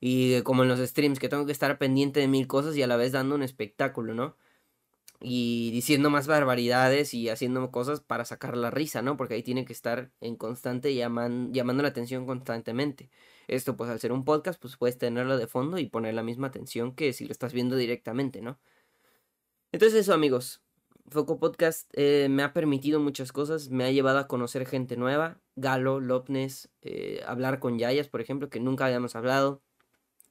Y como en los streams, que tengo que estar pendiente de mil cosas y a la vez dando un espectáculo, ¿no? Y diciendo más barbaridades y haciendo cosas para sacar la risa, ¿no? Porque ahí tiene que estar en constante llamando la atención constantemente. Esto, pues al ser un podcast, pues puedes tenerlo de fondo y poner la misma atención que si lo estás viendo directamente, ¿no? Entonces eso, amigos. Foco Podcast eh, me ha permitido muchas cosas, me ha llevado a conocer gente nueva, Galo, Lopnes, eh, hablar con Yayas, por ejemplo, que nunca habíamos hablado,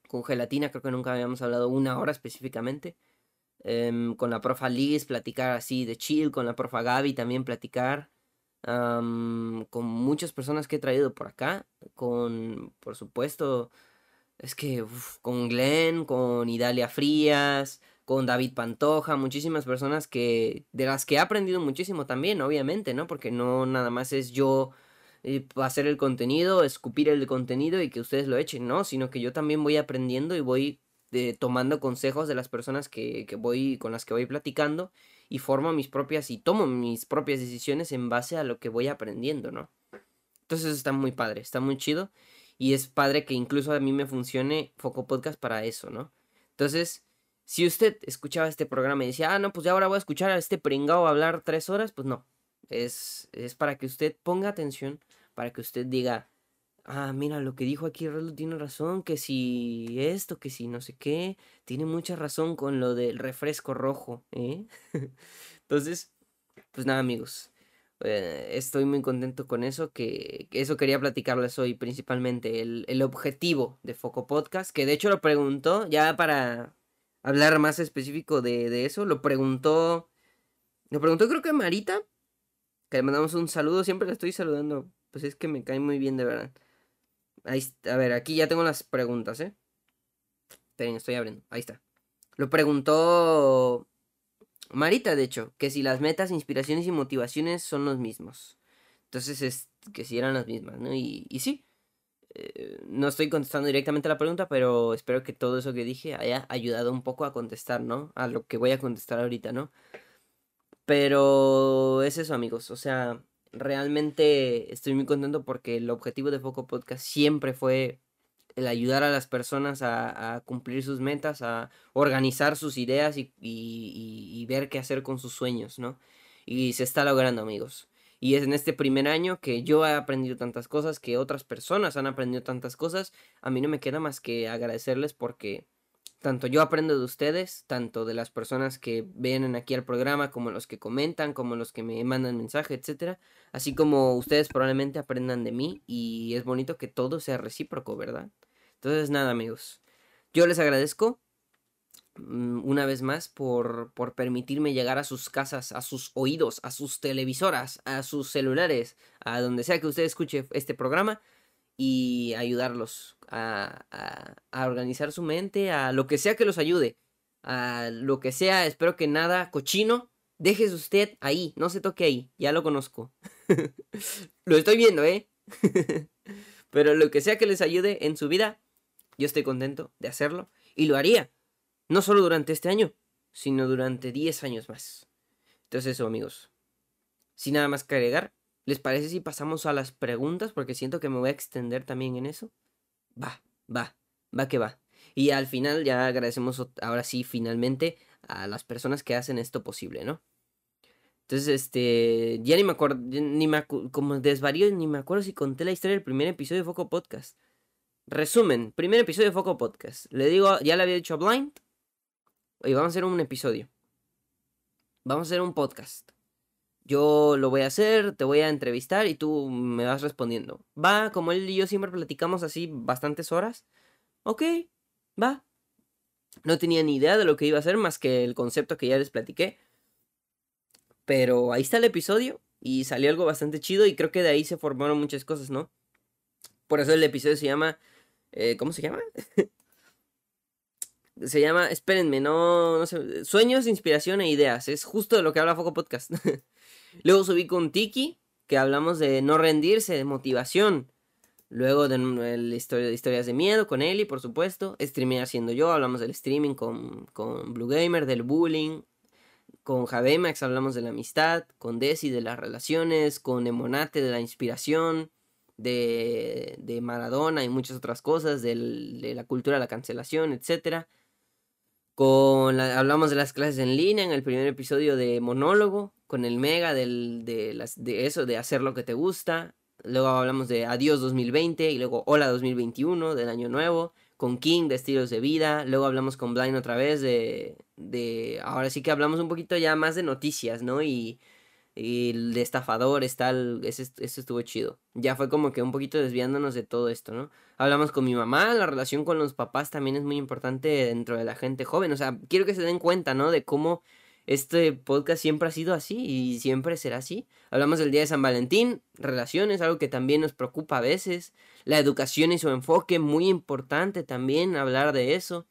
con Gelatina, creo que nunca habíamos hablado una hora específicamente, em, con la profa Liz, platicar así de chill, con la profa Gaby también platicar, con muchas personas que he traído por acá, con, por supuesto, es que con Glenn, con Idalia Frías, con David Pantoja, muchísimas personas que de las que he aprendido muchísimo también, obviamente, ¿no? Porque no nada más es yo eh, hacer el contenido, escupir el contenido y que ustedes lo echen, ¿no? Sino que yo también voy aprendiendo y voy tomando consejos de las personas que, que voy con las que voy platicando y formo mis propias y tomo mis propias decisiones en base a lo que voy aprendiendo, ¿no? Entonces está muy padre, está muy chido y es padre que incluso a mí me funcione Foco Podcast para eso, ¿no? Entonces, si usted escuchaba este programa y decía, ah, no, pues ya ahora voy a escuchar a este pringao hablar tres horas, pues no. Es, es para que usted ponga atención, para que usted diga, ah, mira, lo que dijo aquí Rolo tiene razón, que si esto, que si no sé qué, tiene mucha razón con lo del refresco rojo, ¿eh? [LAUGHS] Entonces, pues nada, amigos. Eh, estoy muy contento con eso, que, eso quería platicarles hoy principalmente, el, el objetivo de Foco Podcast, que de hecho lo preguntó ya para, hablar más específico de, eso. Lo preguntó. Lo preguntó creo que Marita. Que le mandamos un saludo. Siempre le estoy saludando. Pues es que me cae muy bien, de verdad. Ahí, a ver, aquí ya tengo las preguntas, ¿eh? Esperen, estoy abriendo. Ahí está. Lo preguntó Marita, de hecho, que si las metas, inspiraciones y motivaciones son los mismos. Entonces es que si eran las mismas, ¿no? Y, sí. Eh, no estoy contestando directamente a la pregunta, pero espero que todo eso que dije haya ayudado un poco a contestar, ¿no? A lo que voy a contestar ahorita, ¿no? Pero es eso, amigos. O sea, realmente estoy muy contento porque el objetivo de Foco Podcast siempre fue el ayudar a las personas a, cumplir sus metas, a organizar sus ideas y, y ver qué hacer con sus sueños, ¿no? Y se está logrando, amigos. Y es en este primer año que yo he aprendido tantas cosas, que otras personas han aprendido tantas cosas. A mí no me queda más que agradecerles porque tanto yo aprendo de ustedes, tanto de las personas que vienen aquí al programa, como los que comentan, como los que me mandan mensaje, etcétera, así como ustedes probablemente aprendan de mí y es bonito que todo sea recíproco, ¿verdad? Entonces nada, amigos. Yo les agradezco Mm, una vez más por, por permitirme llegar a sus casas, a sus oídos, a sus televisoras, a sus celulares, a donde sea que usted escuche este programa y ayudarlos a, a, organizar su mente, a lo que sea que los ayude, a lo que sea, espero que nada cochino, déjese usted ahí, no se toque ahí, ya lo conozco. [LAUGHS] lo estoy viendo, ¿eh? [LAUGHS] Pero lo que sea que les ayude en su vida, yo estoy contento de hacerlo y lo haría no solo durante este año, sino durante 10 años más. Entonces eso, amigos. Sin nada más que agregar, ¿les parece si pasamos a las preguntas? Porque siento que me voy a extender también en eso. Va, va, va que va. Y al final ya agradecemos ahora sí finalmente a las personas que hacen esto posible, ¿no? Entonces, este, ya ni me acuerdo, ni me como desvarío, ni me acuerdo si conté la historia del primer episodio de Foco Podcast. Resumen, primer episodio de Foco Podcast. Le digo, ya le había dicho a Blind, y vamos a hacer un episodio. Vamos a hacer un podcast. Yo lo voy a hacer, te voy a entrevistar y tú me vas respondiendo. Va, como él y yo siempre platicamos así bastantes horas. Ok, va. No tenía ni idea de lo que iba a hacer más que el concepto que ya les platiqué. Pero ahí está el episodio y salió algo bastante chido y creo que de ahí se formaron muchas cosas, ¿no? Por eso el episodio se llama... Eh, ¿Cómo se llama? [LAUGHS] Se llama, espérenme, no, no sé, Sueños, Inspiración e Ideas. Es justo de lo que habla Foco Podcast. [LAUGHS] Luego subí con Tiki, que hablamos de no rendirse, de motivación. Luego de la historia de historias de miedo con Eli, por supuesto. Streaming haciendo yo, hablamos del streaming con, con Blue Gamer, del bullying. Con Javemax hablamos de la amistad, con Desi de las relaciones, con Emonate de la inspiración, de, de Maradona y muchas otras cosas, de la cultura de la cancelación, etcétera con hablamos de las clases en línea en el primer episodio de monólogo, con el mega del, de, las, de eso, de hacer lo que te gusta. Luego hablamos de Adiós 2020 y luego Hola 2021 del año nuevo, con King de estilos de vida, luego hablamos con Blind otra vez de, de, ahora sí que hablamos un poquito ya más de noticias, ¿no? Y, y el de estafadores, tal, ese estuvo chido. Ya fue como que un poquito desviándonos de todo esto, ¿no? Hablamos con mi mamá, la relación con los papás también es muy importante dentro de la gente joven, o sea, quiero que se den cuenta, ¿no? De cómo este podcast siempre ha sido así y siempre será así. Hablamos del Día de San Valentín, relaciones, algo que también nos preocupa a veces. La educación y su enfoque, muy importante también hablar de eso.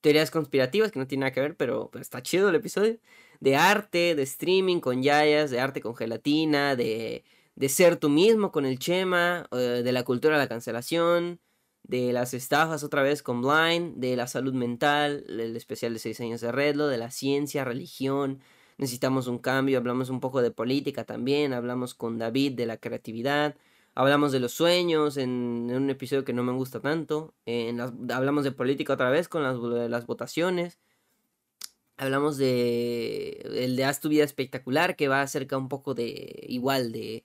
Teorías conspirativas, que no tiene nada que ver, pero, está chido el episodio. De arte, de streaming con yayas, de arte con gelatina, de, de ser tú mismo con el Chema, eh, de la cultura de la cancelación, de las estafas otra vez con Blind, de la salud mental, el especial de 6 años de Redlo, de la ciencia, religión, necesitamos un cambio, hablamos un poco de política también, hablamos con David de la creatividad, hablamos de los sueños en, un episodio que no me gusta tanto, en hablamos de política otra vez con las, las votaciones, hablamos de el de Haz tu vida espectacular que va acerca un poco de igual de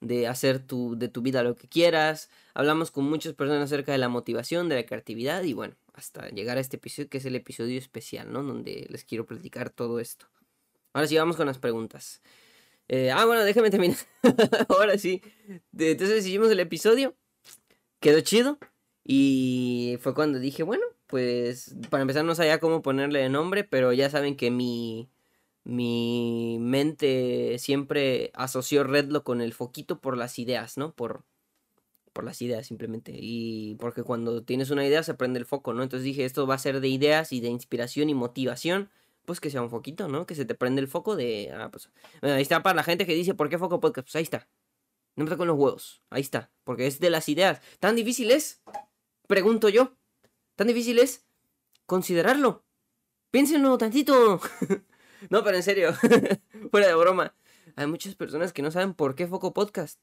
de hacer tu, de tu vida lo que quieras. Hablamos con muchas personas acerca de la motivación, de la creatividad y bueno, hasta llegar a este episodio que es el episodio especial, ¿no? Donde les quiero platicar todo esto. Ahora sí, vamos con las preguntas. Eh, ah, bueno, déjame terminar. [LAUGHS] Ahora sí. Entonces hicimos el episodio. Quedó chido. Y fue cuando dije, bueno, pues para empezar no sabía cómo ponerle nombre, pero ya saben que mi mi mente siempre asoció Redlo con el foquito por las ideas, ¿no? Por, por las ideas simplemente. Y porque cuando tienes una idea se prende el foco, ¿no? Entonces dije, esto va a ser de ideas y de inspiración y motivación. Pues que sea un foquito, ¿no? Que se te prende el foco de... Ah, pues... ahí está para la gente que dice, ¿por qué foco podcast? Pues ahí está. No me con los huevos. Ahí está. Porque es de las ideas. ¿Tan difícil es? Pregunto yo. ¿Tan difícil es considerarlo? Piénsenlo tantito. [LAUGHS] [LAUGHS] No, pero en serio, [LAUGHS] fuera de broma. Hay muchas personas que no saben por qué Foco Podcast.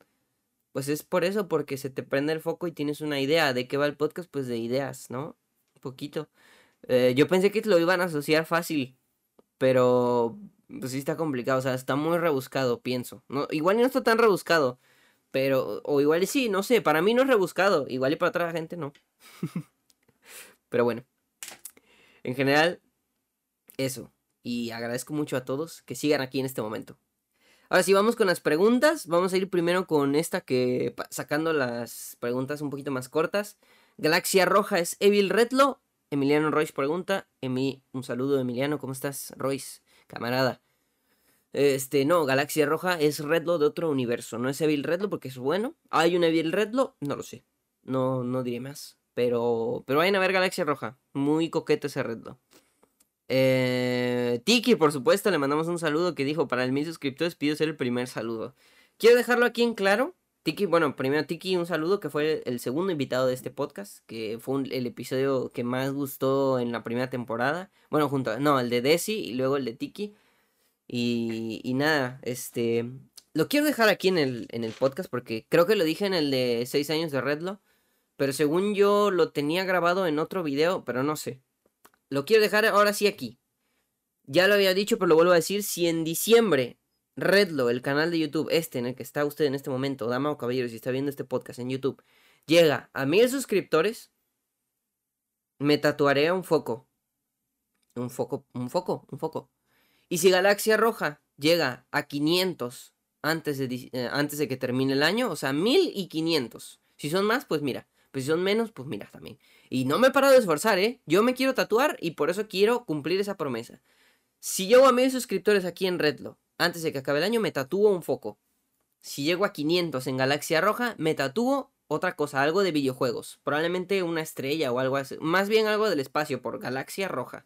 Pues es por eso, porque se te prende el foco y tienes una idea. ¿De qué va el podcast? Pues de ideas, ¿no? Un poquito. Eh, yo pensé que lo iban a asociar fácil, pero pues sí está complicado. O sea, está muy rebuscado, pienso. No, igual no está tan rebuscado, pero, o igual sí, no sé. Para mí no es rebuscado, igual y para otra gente no. [LAUGHS] pero bueno, en general, eso y agradezco mucho a todos que sigan aquí en este momento. Ahora sí, vamos con las preguntas. Vamos a ir primero con esta que sacando las preguntas un poquito más cortas. Galaxia Roja es Evil Redlo. Emiliano Royce pregunta. Emi, un saludo Emiliano, ¿cómo estás? Royce, camarada. Este, no, Galaxia Roja es Redlo de otro universo. No es Evil Redlo porque es bueno. ¿Hay un Evil Redlo? No lo sé. No, no diré más. Pero, pero vayan a ver Galaxia Roja. Muy coqueto ese Redlo. Eh, Tiki, por supuesto, le mandamos un saludo que dijo, para el mil suscriptores pido ser el primer saludo. Quiero dejarlo aquí en claro. Tiki, bueno, primero Tiki, un saludo que fue el segundo invitado de este podcast, que fue el episodio que más gustó en la primera temporada. Bueno, junto a, no, el de Desi y luego el de Tiki. Y, y nada, este, lo quiero dejar aquí en el, en el podcast porque creo que lo dije en el de 6 años de Redlo. Pero según yo lo tenía grabado en otro video, pero no sé. Lo quiero dejar ahora sí aquí. Ya lo había dicho, pero lo vuelvo a decir. Si en diciembre Redlo, el canal de YouTube, este en el que está usted en este momento, dama o caballero, si está viendo este podcast en YouTube, llega a mil suscriptores, me tatuaré un foco. Un foco, un foco, un foco. Y si Galaxia Roja llega a 500 antes de, eh, antes de que termine el año, o sea, 1500. Si son más, pues mira. Pues si son menos, pues mira también. Y no me he parado de esforzar, ¿eh? Yo me quiero tatuar y por eso quiero cumplir esa promesa. Si llego a mil suscriptores aquí en Redlo, antes de que acabe el año, me tatúo un foco. Si llego a 500 en Galaxia Roja, me tatúo otra cosa, algo de videojuegos. Probablemente una estrella o algo así. Más bien algo del espacio por Galaxia Roja.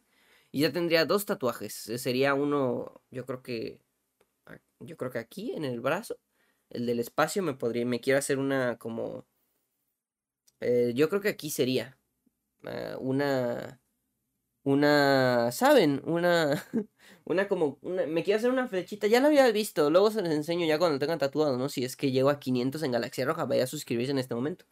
Y ya tendría dos tatuajes. Sería uno, yo creo que... Yo creo que aquí, en el brazo. El del espacio me podría... Me quiero hacer una como... Eh, yo creo que aquí sería. Eh, una, una, ¿saben? Una, [LAUGHS] una como, me quiero hacer una flechita, ya la había visto, luego se les enseño ya cuando tengan tatuado, ¿no? Si es que llego a 500 en Galaxia Roja, vaya a suscribirse en este momento.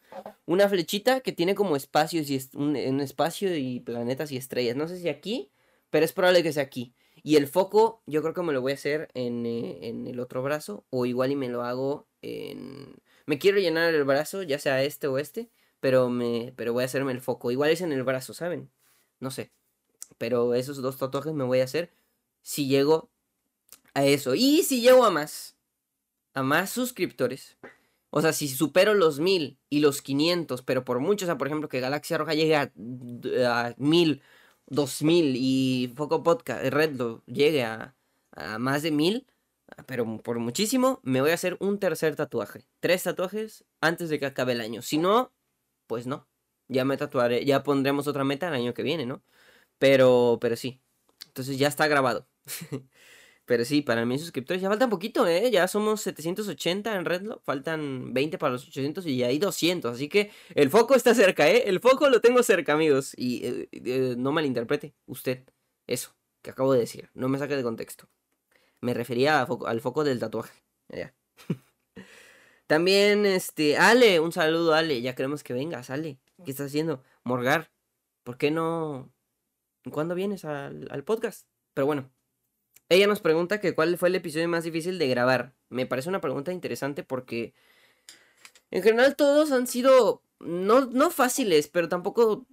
Una flechita que tiene como espacios y un, espacio y planetas y estrellas, no sé si aquí, pero es probable que sea aquí. Y el foco, yo creo que me lo voy a hacer en, eh, en el otro brazo, o igual y me lo hago en... Me quiero llenar el brazo, ya sea este o este, pero me pero voy a hacerme el foco. Igual es en el brazo, ¿saben? No sé. Pero esos dos tatuajes me voy a hacer si llego a eso. Y si llego a más, a más suscriptores. O sea, si supero los mil y los 500, pero por mucho, o sea, por ejemplo, que Galaxia Roja llegue a, a mil, dos mil y Foco Podcast, Redlo llegue a, a más de mil, pero por muchísimo, me voy a hacer un tercer tatuaje. Tres tatuajes antes de que acabe el año. Si no, pues no. Ya me tatuaré, ya pondremos otra meta el año que viene, ¿no? Pero, pero sí. Entonces ya está grabado. [LAUGHS] pero sí, para mis suscriptores ya falta un poquito, ¿eh? Ya somos 780 en Redlo. Faltan 20 para los 800 y ya hay 200. Así que el foco está cerca, ¿eh? El foco lo tengo cerca, amigos. Y eh, eh, no malinterprete usted eso que acabo de decir. No me saque de contexto. Me refería al foco del tatuaje. Ya. [LAUGHS] También, este, Ale, un saludo, Ale. Ya queremos que vengas, Ale. ¿Qué estás haciendo? Morgar. ¿Por qué no? ¿Cuándo vienes al, podcast? Pero bueno. Ella nos pregunta que cuál fue el episodio más difícil de grabar. Me parece una pregunta interesante porque en general todos han sido no, no fáciles, pero tampoco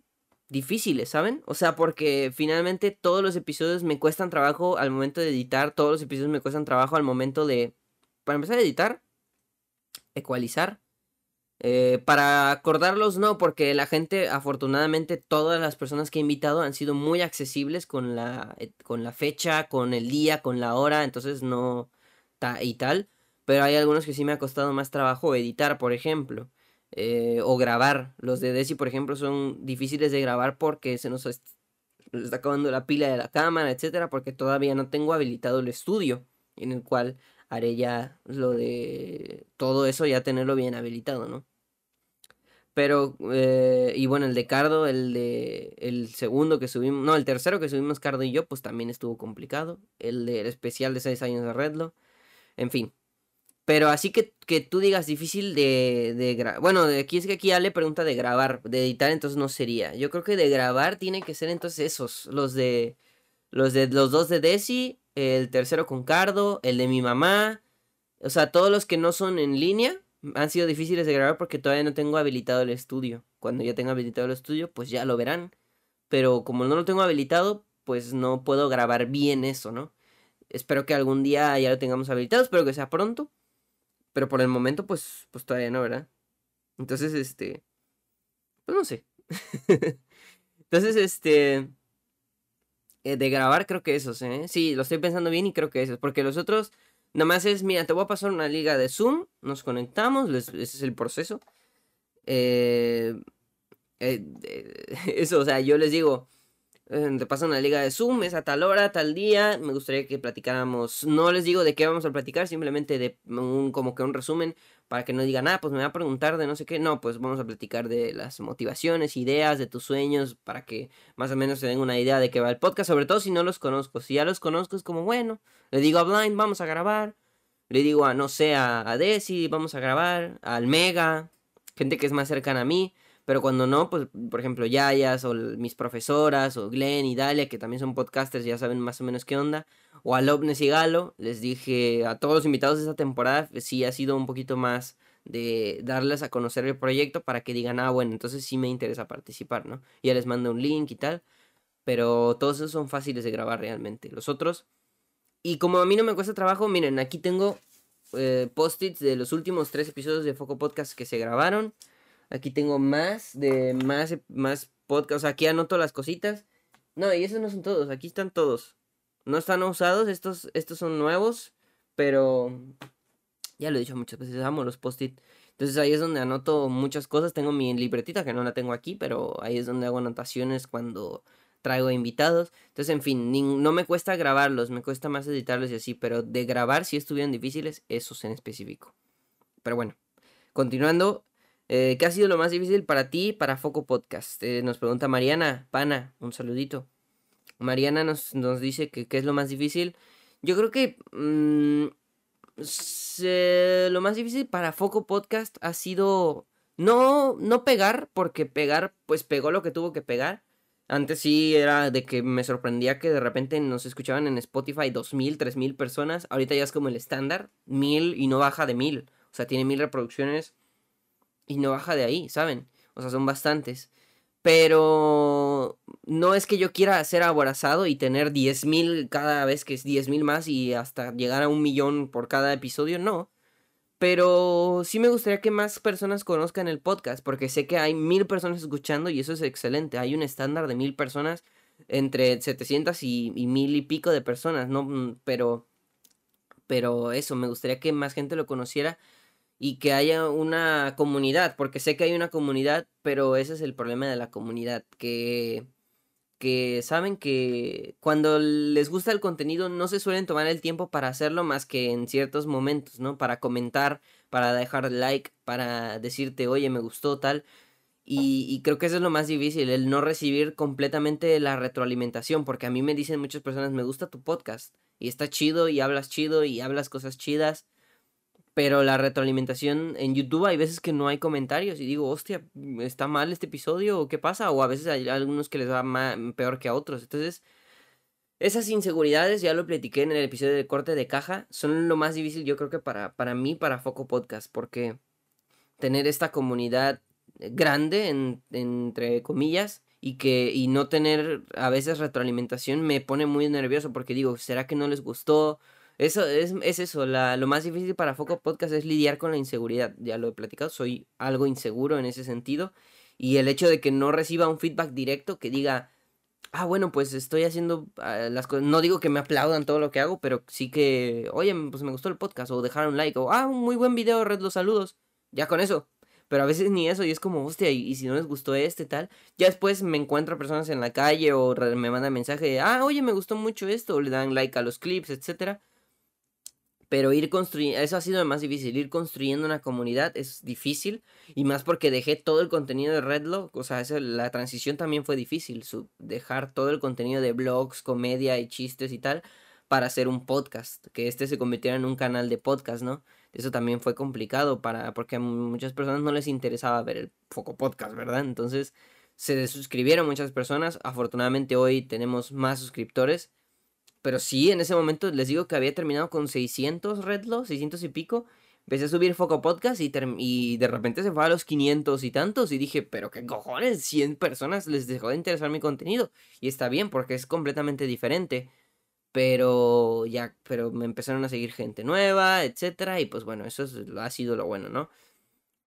difíciles, ¿saben? O sea, porque finalmente todos los episodios me cuestan trabajo al momento de editar, todos los episodios me cuestan trabajo al momento de, para empezar a editar, ecualizar. Eh, para acordarlos no, porque la gente, afortunadamente, todas las personas que he invitado han sido muy accesibles con la, eh, con la fecha, con el día, con la hora, entonces no, y tal. Pero hay algunos que sí me ha costado más trabajo editar, por ejemplo. Eh, o grabar. Los de Desi, por ejemplo, son difíciles de grabar porque se nos está acabando la pila de la cámara, etcétera, porque todavía no tengo habilitado el estudio en el cual haré ya lo de todo eso, ya tenerlo bien habilitado, ¿no? Pero, eh, y bueno, el de Cardo, el de el segundo que subimos, no, el tercero que subimos Cardo y yo, pues también estuvo complicado. El del especial de 6 años de Redlo. En fin, pero así que, que tú digas difícil de, de. Bueno, aquí es que aquí Ale pregunta de grabar, de editar, entonces no sería. Yo creo que de grabar tiene que ser entonces esos, los de los de los dos de Desi, el tercero con Cardo, el de mi mamá. O sea, todos los que no son en línea han sido difíciles de grabar porque todavía no tengo habilitado el estudio. Cuando ya tenga habilitado el estudio, pues ya lo verán. Pero como no lo tengo habilitado, pues no puedo grabar bien eso, ¿no? Espero que algún día ya lo tengamos habilitado, espero que sea pronto. Pero por el momento, pues, pues todavía no, ¿verdad? Entonces, este. Pues no sé. [LAUGHS] Entonces, este. Eh, de grabar, creo que esos, ¿eh? Sí, lo estoy pensando bien y creo que esos. Porque los otros, nada más es, mira, te voy a pasar una liga de Zoom, nos conectamos, ese es el proceso. Eh, eh [LAUGHS] eso, o sea, yo les digo, te pasa una liga de Zoom, es a tal hora, tal día. Me gustaría que platicáramos. No les digo de qué vamos a platicar, simplemente de un, como que un resumen para que no digan, ah, pues me va a preguntar de no sé qué. No, pues vamos a platicar de las motivaciones, ideas, de tus sueños, para que más o menos se den una idea de qué va el podcast. Sobre todo si no los conozco. Si ya los conozco, es como, bueno, le digo a Blind, vamos a grabar. Le digo a, no sé, a, a Desi, vamos a grabar. Al Mega, gente que es más cercana a mí. Pero cuando no, pues, por ejemplo, Yayas o mis profesoras o Glenn y Dalia, que también son podcasters, ya saben más o menos qué onda. O a Lobnes y Galo, les dije a todos los invitados de esta temporada, pues, sí ha sido un poquito más de darles a conocer el proyecto para que digan, ah, bueno, entonces sí me interesa participar, ¿no? Ya les mando un link y tal. Pero todos esos son fáciles de grabar realmente. Los otros. Y como a mí no me cuesta trabajo, miren, aquí tengo eh, post-its de los últimos tres episodios de Foco Podcast que se grabaron. Aquí tengo más de más, más podcasts. aquí anoto las cositas. No, y esos no son todos. Aquí están todos. No están usados. Estos, estos son nuevos. Pero ya lo he dicho muchas veces. Amo los post-it. Entonces ahí es donde anoto muchas cosas. Tengo mi libretita que no la tengo aquí. Pero ahí es donde hago anotaciones cuando traigo invitados. Entonces, en fin, no me cuesta grabarlos, me cuesta más editarlos y así, pero de grabar si estuvieran difíciles, esos en específico. Pero bueno, continuando, eh, ¿Qué ha sido lo más difícil para ti para Foco Podcast? Eh, nos pregunta Mariana, pana, un saludito. Mariana nos, nos dice que qué es lo más difícil. Yo creo que mm, lo más difícil para Foco Podcast ha sido no, no pegar, porque pegar, pues pegó lo que tuvo que pegar. Antes sí era de que me sorprendía que de repente nos escuchaban en Spotify 2.000, 3.000 personas. Ahorita ya es como el estándar, 1.000 y no baja de 1.000. O sea, tiene 1.000 reproducciones y no baja de ahí, ¿saben? O sea, son bastantes. Pero no es que yo quiera ser aborazado y tener 10.000 cada vez que es 10.000 más y hasta llegar a un millón por cada episodio, no. Pero sí me gustaría que más personas conozcan el podcast, porque sé que hay mil personas escuchando y eso es excelente. Hay un estándar de mil personas, entre 700 y, y mil y pico de personas, ¿no? Mm, pero, pero eso, me gustaría que más gente lo conociera y que haya una comunidad, porque sé que hay una comunidad, pero ese es el problema de la comunidad, que que saben que cuando les gusta el contenido no se suelen tomar el tiempo para hacerlo más que en ciertos momentos, ¿no? Para comentar, para dejar like, para decirte, oye, me gustó tal. Y, y, creo que eso es lo más difícil, el no recibir completamente la retroalimentación, porque a mí me dicen muchas personas, me gusta tu podcast, y está chido, y hablas chido, y hablas cosas chidas, pero la retroalimentación en YouTube hay veces que no hay comentarios y digo, hostia, ¿está mal este episodio o qué pasa? O a veces hay algunos que les va peor que a otros. Entonces, esas inseguridades, ya lo platiqué en el episodio de corte de caja, son lo más difícil yo creo que para, para mí, para Foco Podcast, porque tener esta comunidad grande, entre comillas, y que y no tener a veces retroalimentación me pone muy nervioso porque digo, ¿será que no les gustó? Eso es, es eso, la, lo más difícil para Foco Podcast es lidiar con la inseguridad. Ya lo he platicado, soy algo inseguro en ese sentido. Y el hecho de que no reciba un feedback directo que diga, ah, bueno, pues estoy haciendo ah, las cosas. No digo que me aplaudan todo lo que hago, pero sí que, oye, pues me gustó el podcast, o dejar un like, o ah, un muy buen video, red los saludos. Ya con eso. Pero a veces ni eso, y es como, hostia, y, si no les gustó este, tal. Ya después me encuentro personas en la calle o me mandan mensaje ah, oye, me gustó mucho esto, o le dan like a los clips, etcétera pero ir construyendo, eso ha sido más difícil, ir construyendo una comunidad es difícil y más porque dejé todo el contenido de Redlock, o sea, la transición también fue difícil, dejar todo el contenido de blogs, comedia y chistes y tal para hacer un podcast, que este se convirtiera en un canal de podcast, ¿no? Eso también fue complicado para porque a muchas personas no les interesaba ver el Foco Podcast, ¿verdad? Entonces se suscribieron muchas personas, afortunadamente hoy tenemos más suscriptores pero sí, en ese momento les digo que había terminado con 600 redlo, 600 y pico. Empecé a subir Foco Podcast y, de repente se fue a los 500 y tantos. Y dije, pero qué cojones, 100 personas les dejó de interesar mi contenido. Y está bien porque es completamente diferente. Pero ya, pero me empezaron a seguir gente nueva, etcétera. Y pues bueno, eso ha sido lo bueno, ¿no?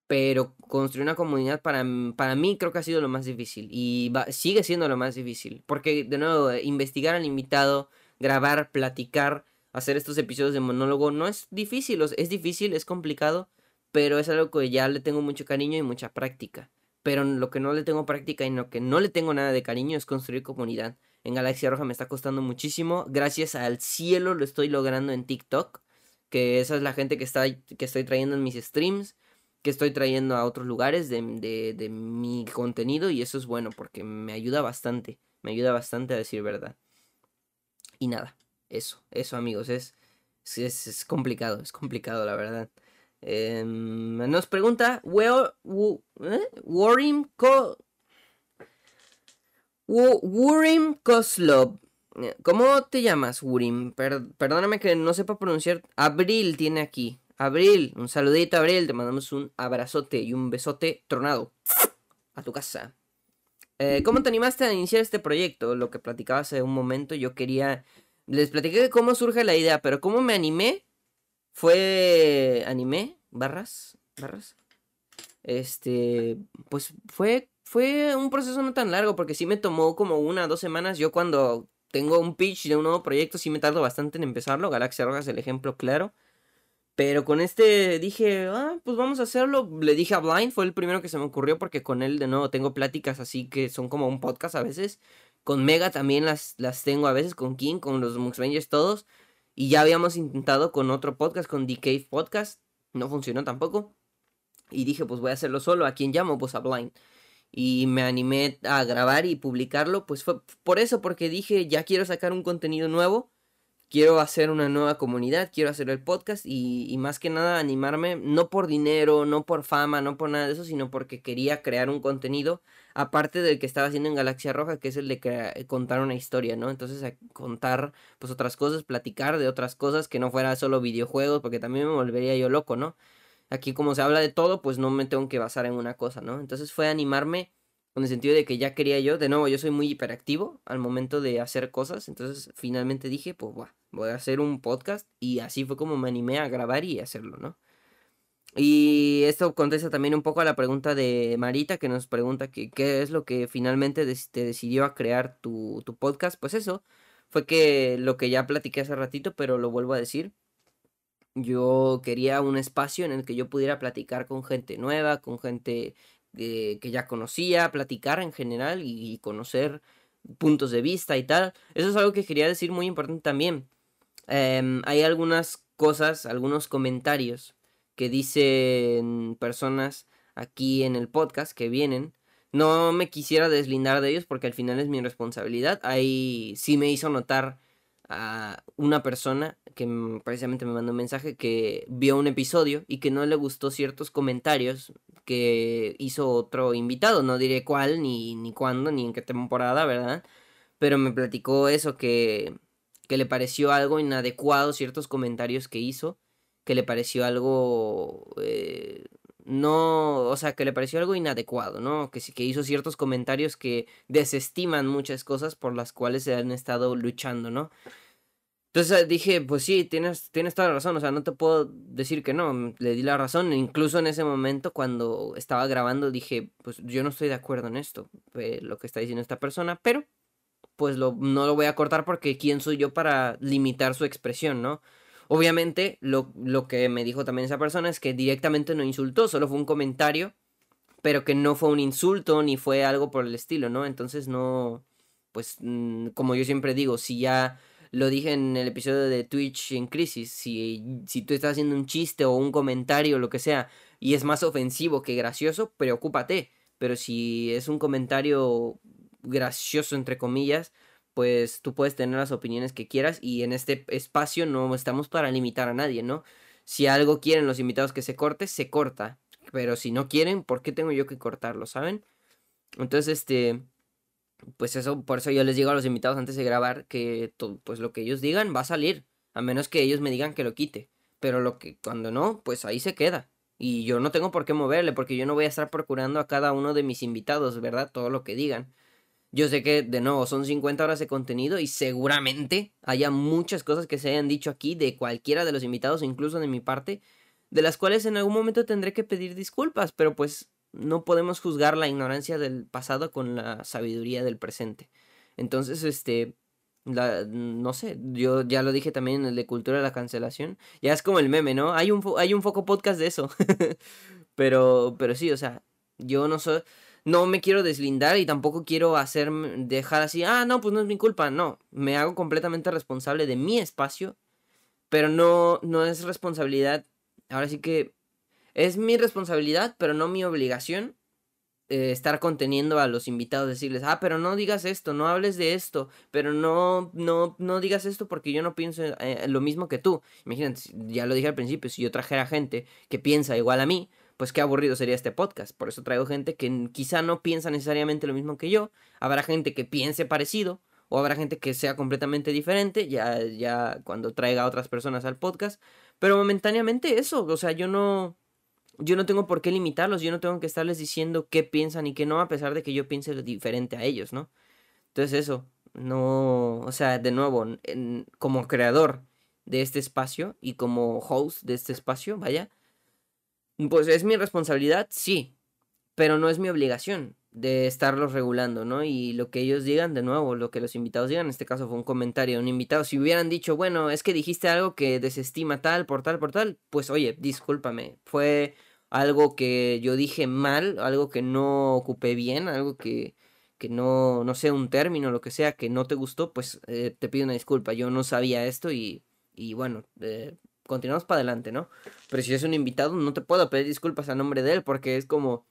Pero construir una comunidad para, para mí creo que ha sido lo más difícil. Y sigue siendo lo más difícil. Porque, de nuevo, investigar al invitado grabar, platicar, hacer estos episodios de monólogo no es difícil, es difícil, es complicado, pero es algo que ya le tengo mucho cariño y mucha práctica. Pero lo que no le tengo práctica y lo que no le tengo nada de cariño es construir comunidad. En Galaxia Roja me está costando muchísimo. Gracias al cielo lo estoy logrando en TikTok. Que esa es la gente que, está, que estoy trayendo en mis streams. Que estoy trayendo a otros lugares de, de, de mi contenido. Y eso es bueno porque me ayuda bastante. Me ayuda bastante a decir verdad. Y nada, eso, eso amigos, es, es, es complicado, es complicado la verdad. Em, nos pregunta, where, eh? Warim, Ko, Wurim Koslov. ¿Cómo te llamas, Wurim? perdóname que no sepa pronunciar. Abril tiene aquí. Abril, un saludito, Abril. Te mandamos un abrazote y un besote tronado a tu casa. Eh, ¿Cómo te animaste a iniciar este proyecto? Lo que platicaba hace un momento, yo quería... Les platiqué cómo surge la idea, pero cómo me animé fue... ¿Animé? ¿Barras? ¿Barras? Este... Pues fue... Fue un proceso no tan largo, porque sí me tomó como una o dos semanas. Yo cuando tengo un pitch de un nuevo proyecto, sí me tardo bastante en empezarlo. Galaxia Roja es el ejemplo claro. Pero con este dije, ah, pues vamos a hacerlo. Le dije a Blind, fue el primero que se me ocurrió porque con él de nuevo tengo pláticas así que son como un podcast a veces. Con Mega también las, las tengo a veces, con King, con los Mux Rangers todos. Y ya habíamos intentado con otro podcast, con The Podcast. No funcionó tampoco. Y dije, pues voy a hacerlo solo. ¿A quién llamo? Pues a Blind. Y me animé a grabar y publicarlo. Pues fue por eso, porque dije, ya quiero sacar un contenido nuevo quiero hacer una nueva comunidad, quiero hacer el podcast y, más que nada animarme, no por dinero, no por fama, no por nada de eso, sino porque quería crear un contenido aparte del que estaba haciendo en Galaxia Roja, que es el de eh, contar una historia, ¿no? Entonces contar pues otras cosas, platicar de otras cosas que no fuera solo videojuegos, porque también me volvería yo loco, ¿no? Aquí como se habla de todo, pues no me tengo que basar en una cosa, ¿no? Entonces fue animarme con el sentido de que ya quería yo, de nuevo, yo soy muy hiperactivo al momento de hacer cosas, entonces finalmente dije, pues voy a hacer un podcast y así fue como me animé a grabar y hacerlo, ¿no? Y esto contesta también un poco a la pregunta de Marita que nos pregunta qué es lo que finalmente te decidió a crear tu, tu podcast. Pues eso, fue que lo que ya platiqué hace ratito, pero lo vuelvo a decir. Yo quería un espacio en el que yo pudiera platicar con gente nueva, con gente que ya conocía, platicar en general y, conocer puntos de vista y tal. Eso es algo que quería decir muy importante también. Em, hay algunas cosas, algunos comentarios que dicen personas aquí en el podcast que vienen. No me quisiera deslindar de ellos porque al final es mi responsabilidad. Ahí sí me hizo notar a una persona que precisamente me mandó un mensaje que vio un episodio y que no le gustó ciertos comentarios que hizo otro invitado. No diré cuál, ni, ni cuándo, ni en qué temporada, ¿verdad? Pero me platicó eso, que, que le pareció algo inadecuado ciertos comentarios que hizo, que le pareció algo... Eh, no, o sea, que le pareció algo inadecuado, ¿no? Que, que hizo ciertos comentarios que desestiman muchas cosas por las cuales se han estado luchando, ¿no? Entonces dije, pues sí, tienes, tienes toda la razón, o sea, no te puedo decir que no, le di la razón, incluso en ese momento cuando estaba grabando dije, pues yo no estoy de acuerdo en esto, eh, lo que está diciendo esta persona, pero pues lo, no lo voy a cortar porque quién soy yo para limitar su expresión, ¿no? Obviamente, lo, lo que me dijo también esa persona es que directamente no insultó, solo fue un comentario, pero que no fue un insulto ni fue algo por el estilo, ¿no? Entonces no, pues mm, como yo siempre digo, si ya lo dije en el episodio de Twitch en crisis, si, si tú estás haciendo un chiste o un comentario o lo que sea y es más ofensivo que gracioso, preocúpate, pero si es un comentario gracioso entre comillas, pues tú puedes tener las opiniones que quieras y en este espacio no estamos para limitar a nadie, ¿no? Si algo quieren los invitados que se corte, se corta. Pero si no quieren, ¿por qué tengo yo que cortarlo, saben? Entonces, este, pues eso, por eso yo les digo a los invitados antes de grabar que pues lo que ellos digan va a salir, a menos que ellos me digan que lo quite. Pero lo que cuando no, pues ahí se queda. Y yo no tengo por qué moverle, porque yo no voy a estar procurando a cada uno de mis invitados, ¿verdad? Todo lo que digan. Yo sé que, de nuevo, son 50 horas de contenido y seguramente haya muchas cosas que se hayan dicho aquí de cualquiera de los invitados, incluso de mi parte, de las cuales en algún momento tendré que pedir disculpas, pero pues no podemos juzgar la ignorancia del pasado con la sabiduría del presente. Entonces, este, la, no sé, yo ya lo dije también en el de cultura de la cancelación, ya es como el meme, ¿no? Hay un, hay un foco podcast de eso, [LAUGHS] pero, pero sí, o sea, yo no soy no me quiero deslindar y tampoco quiero hacer, dejar así, ah, no, pues no es mi culpa, no, me hago completamente responsable de mi espacio, pero no, no es responsabilidad, ahora sí que es mi responsabilidad, pero no mi obligación eh, estar conteniendo a los invitados, decirles, ah, pero no digas esto, no hables de esto, pero no, no, no digas esto porque yo no pienso eh, lo mismo que tú. Imagínate, ya lo dije al principio, si yo trajera gente que piensa igual a mí, pues qué aburrido sería este podcast. Por eso traigo gente que quizá no piensa necesariamente lo mismo que yo. Habrá gente que piense parecido o habrá gente que sea completamente diferente, ya, ya cuando traiga a otras personas al podcast. Pero momentáneamente eso, o sea, yo no, yo no tengo por qué limitarlos, yo no tengo que estarles diciendo qué piensan y qué no, a pesar de que yo piense diferente a ellos, ¿no? Entonces eso, no, o sea, de nuevo, como creador de este espacio y como host de este espacio, vaya, pues es mi responsabilidad, sí, pero no es mi obligación de estarlos regulando, ¿no? Y lo que ellos digan, de nuevo, lo que los invitados digan, en este caso fue un comentario de un invitado, si hubieran dicho, bueno, es que dijiste algo que desestima tal, por tal, por tal, pues oye, discúlpame, fue algo que yo dije mal, algo que no ocupé bien, algo que, que no, no sé, un término, lo que sea, que no te gustó, pues eh, te pido una disculpa, yo no sabía esto y, y bueno, eh, continuamos para adelante, ¿no? Pero si es un invitado, no te puedo pedir disculpas a nombre de él, porque es como.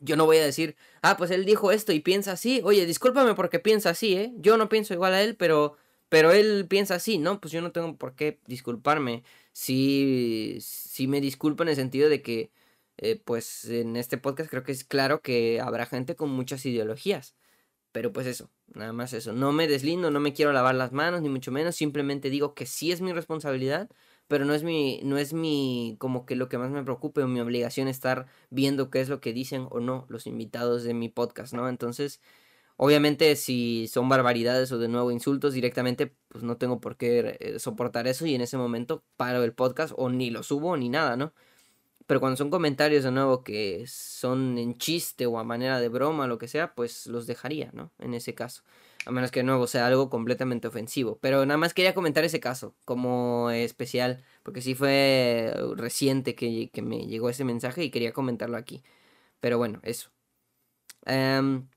Yo no voy a decir, ah, pues él dijo esto y piensa así. Oye, discúlpame porque piensa así, ¿eh? Yo no pienso igual a él, pero, pero él piensa así, ¿no? Pues yo no tengo por qué disculparme. Sí, sí me disculpo en el sentido de que, eh, pues en este podcast creo que es claro que habrá gente con muchas ideologías. Pero pues eso, nada más eso. No me deslindo, no me quiero lavar las manos, ni mucho menos. Simplemente digo que sí es mi responsabilidad pero no es mi, no es mi, como que lo que más me preocupe o mi obligación estar viendo qué es lo que dicen o no los invitados de mi podcast, ¿no? Entonces, obviamente si son barbaridades o de nuevo insultos directamente, pues no tengo por qué eh, soportar eso y en ese momento paro el podcast o ni lo subo ni nada, ¿no? Pero cuando son comentarios de nuevo que son en chiste o a manera de broma, lo que sea, pues los dejaría, ¿no? En ese caso. A menos que de nuevo sea algo completamente ofensivo. Pero nada más quería comentar ese caso como especial. Porque sí fue reciente que, me llegó ese mensaje y quería comentarlo aquí. Pero bueno, eso. Em,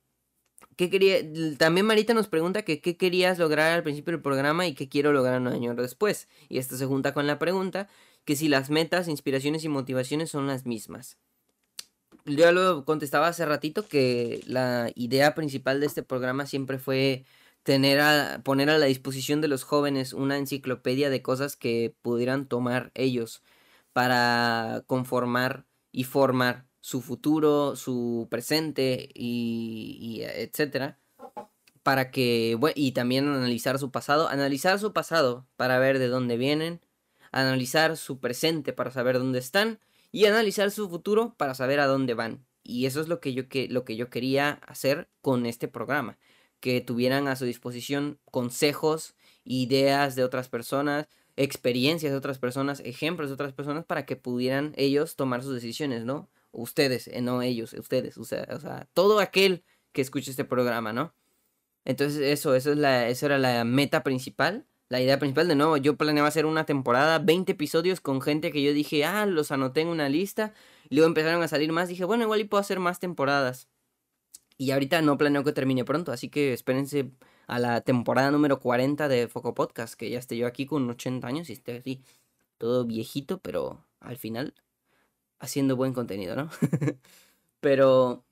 ¿qué quería? También Marita nos pregunta que qué querías lograr al principio del programa y qué quiero lograr un año después. Y esto se junta con la pregunta que si las metas, inspiraciones y motivaciones son las mismas. Yo lo contestaba hace ratito que la idea principal de este programa siempre fue poner a la disposición de los jóvenes una enciclopedia de cosas que pudieran tomar ellos para conformar y formar su futuro, su presente y, y etcétera para que y también analizar su pasado, analizar su pasado para ver de dónde vienen, analizar su presente para saber dónde están y analizar su futuro para saber a dónde van. Y eso es lo que yo, que, lo que yo quería hacer con este programa, que tuvieran a su disposición consejos, ideas de otras personas, experiencias de otras personas, ejemplos de otras personas para que pudieran ellos tomar sus decisiones, ¿no? Ustedes, eh, no ellos, ustedes, o sea, todo aquel que escuche este programa, ¿no? Entonces eso, eso es la, eso era la meta principal la idea principal, de nuevo, yo planeaba hacer una temporada, 20 episodios con gente que yo dije, ah, los anoté en una lista. Y luego empezaron a salir más. Dije, bueno, igual y puedo hacer más temporadas. Y ahorita no planeo que termine pronto, así que espérense a la temporada número 40 de Foco Podcast, que ya esté yo aquí con 80 años y esté así, todo viejito, pero al final haciendo buen contenido, ¿no? [LAUGHS] pero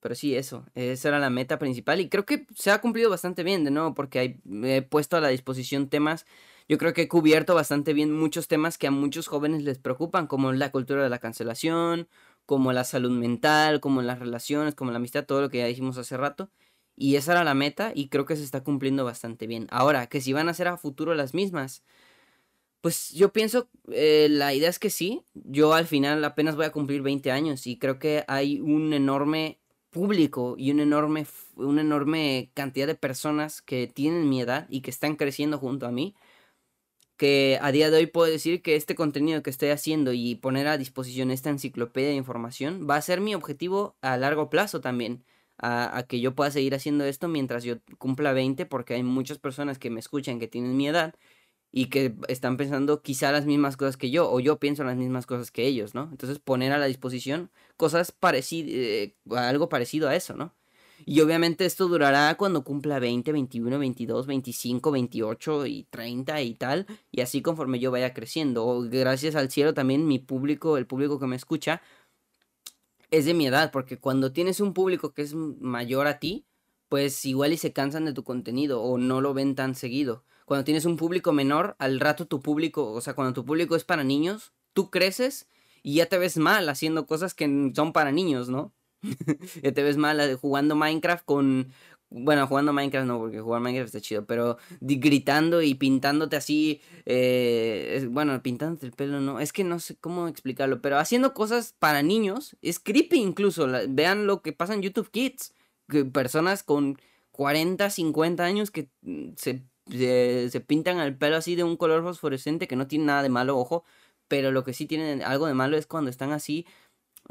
pero sí, eso, esa era la meta principal y creo que se ha cumplido bastante bien, de nuevo, porque he puesto a la disposición temas, yo creo que he cubierto bastante bien muchos temas que a muchos jóvenes les preocupan, como la cultura de la cancelación, como la salud mental, como las relaciones, como la amistad, todo lo que ya dijimos hace rato. Y esa era la meta y creo que se está cumpliendo bastante bien. Ahora, que si van a ser a futuro las mismas, pues yo pienso, eh, la idea es que sí. Yo al final apenas voy a cumplir 20 años y creo que hay un enorme público y una enorme, una enorme cantidad de personas que tienen mi edad y que están creciendo junto a mí, que a día de hoy puedo decir que este contenido que estoy haciendo y poner a disposición esta enciclopedia de información va a ser mi objetivo a largo plazo también. A, a, que yo pueda seguir haciendo esto mientras yo cumpla 20 porque hay muchas personas que me escuchan que tienen mi edad y que están pensando quizá las mismas cosas que yo, o yo pienso las mismas cosas que ellos, ¿no? Entonces poner a la disposición cosas parecidas, eh, algo parecido a eso, ¿no? Y obviamente esto durará cuando cumpla 20, 21, 22, 25, 28 y 30 y tal, y así conforme yo vaya creciendo. Gracias al cielo también mi público, el público que me escucha, es de mi edad, porque cuando tienes un público que es mayor a ti, pues igual y se cansan de tu contenido o no lo ven tan seguido cuando tienes un público menor, al rato tu público, o sea, cuando tu público es para niños, tú creces y ya te ves mal haciendo cosas que son para niños, ¿no? [LAUGHS] ya te ves mal eh, jugando Minecraft con... Bueno, jugando Minecraft no, porque jugar Minecraft está chido, pero gritando y pintándote así, eh, bueno, pintándote el pelo, no, es que no sé cómo explicarlo, pero haciendo cosas para niños, es creepy incluso, vean lo que pasa en YouTube Kids, personas con 40, 50 años que mm, se pintan el pelo así de un color fosforescente que no tiene nada de malo, ojo, pero lo que sí tienen algo de malo es cuando están así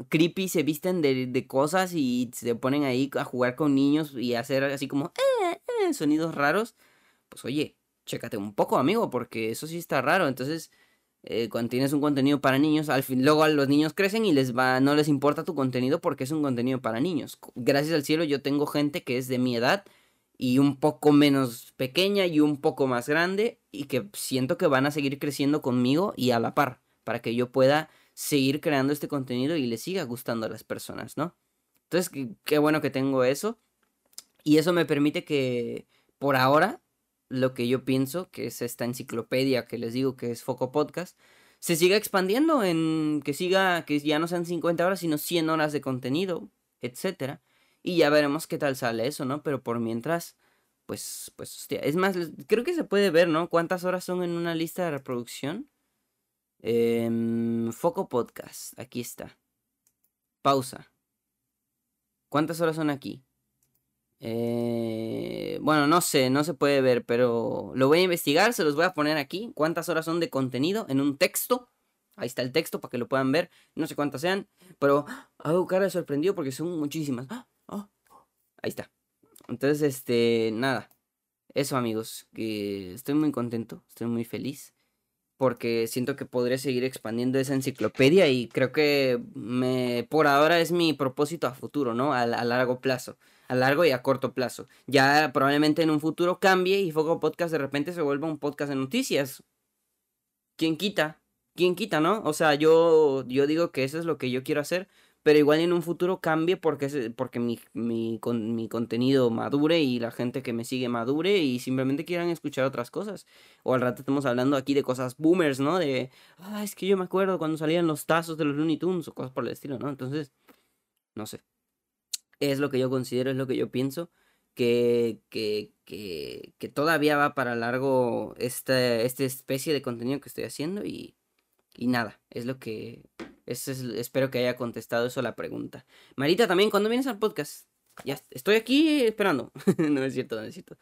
creepy, se visten de, cosas y se ponen ahí a jugar con niños y hacer así como eh, eh, sonidos raros. Pues oye, chécate un poco, amigo, porque eso sí está raro. Entonces, eh, cuando tienes un contenido para niños, al fin, luego los niños crecen y les va, no les importa tu contenido porque es un contenido para niños. Gracias al cielo yo tengo gente que es de mi edad y un poco menos pequeña y un poco más grande y que siento que van a seguir creciendo conmigo y a la par para que yo pueda seguir creando este contenido y le siga gustando a las personas, ¿no? Entonces, qué, bueno que tengo eso y eso me permite que por ahora lo que yo pienso, que es esta enciclopedia que les digo que es Foco Podcast, se siga expandiendo en que siga, que ya no sean 50 horas, sino 100 horas de contenido, etcétera y ya veremos qué tal sale eso, ¿no? Pero por mientras, pues, pues, hostia. Es más, creo que se puede ver, ¿no? ¿Cuántas horas son en una lista de reproducción? Em, Foco Podcast, aquí está. Pausa. ¿Cuántas horas son aquí? Eh, bueno, no sé, no se puede ver, pero lo voy a investigar, se los voy a poner aquí. ¿Cuántas horas son de contenido en un texto? Ahí está el texto para que lo puedan ver. No sé cuántas sean, pero hago cara de sorprendido porque son muchísimas. ¡Ah! ¡Ah! Ahí está. Entonces, este, nada. Eso, amigos, que estoy muy contento, estoy muy feliz porque siento que podré seguir expandiendo esa enciclopedia y creo que me, por ahora es mi propósito a futuro, ¿no? A, a, largo plazo, a largo y a corto plazo. Ya probablemente en un futuro cambie y Foco Podcast de repente se vuelva un podcast de noticias. ¿Quién quita? ¿Quién quita, no? O sea, yo, yo digo que eso es lo que yo quiero hacer, pero igual en un futuro cambie porque, porque mi, mi, con, mi contenido madure y la gente que me sigue madure y simplemente quieran escuchar otras cosas. O al rato estamos hablando aquí de cosas boomers, ¿no? De, ah, es que yo me acuerdo cuando salían los tazos de los Looney Tunes o cosas por el estilo, ¿no? Entonces, no sé. Es lo que yo considero, es lo que yo pienso. Que, que, que, que todavía va para largo esta, esta especie de contenido que estoy haciendo y, y nada, es lo que es, espero que haya contestado eso la pregunta. Marita, también, cuando vienes al podcast? Ya estoy aquí esperando. [LAUGHS] no es cierto, no es cierto.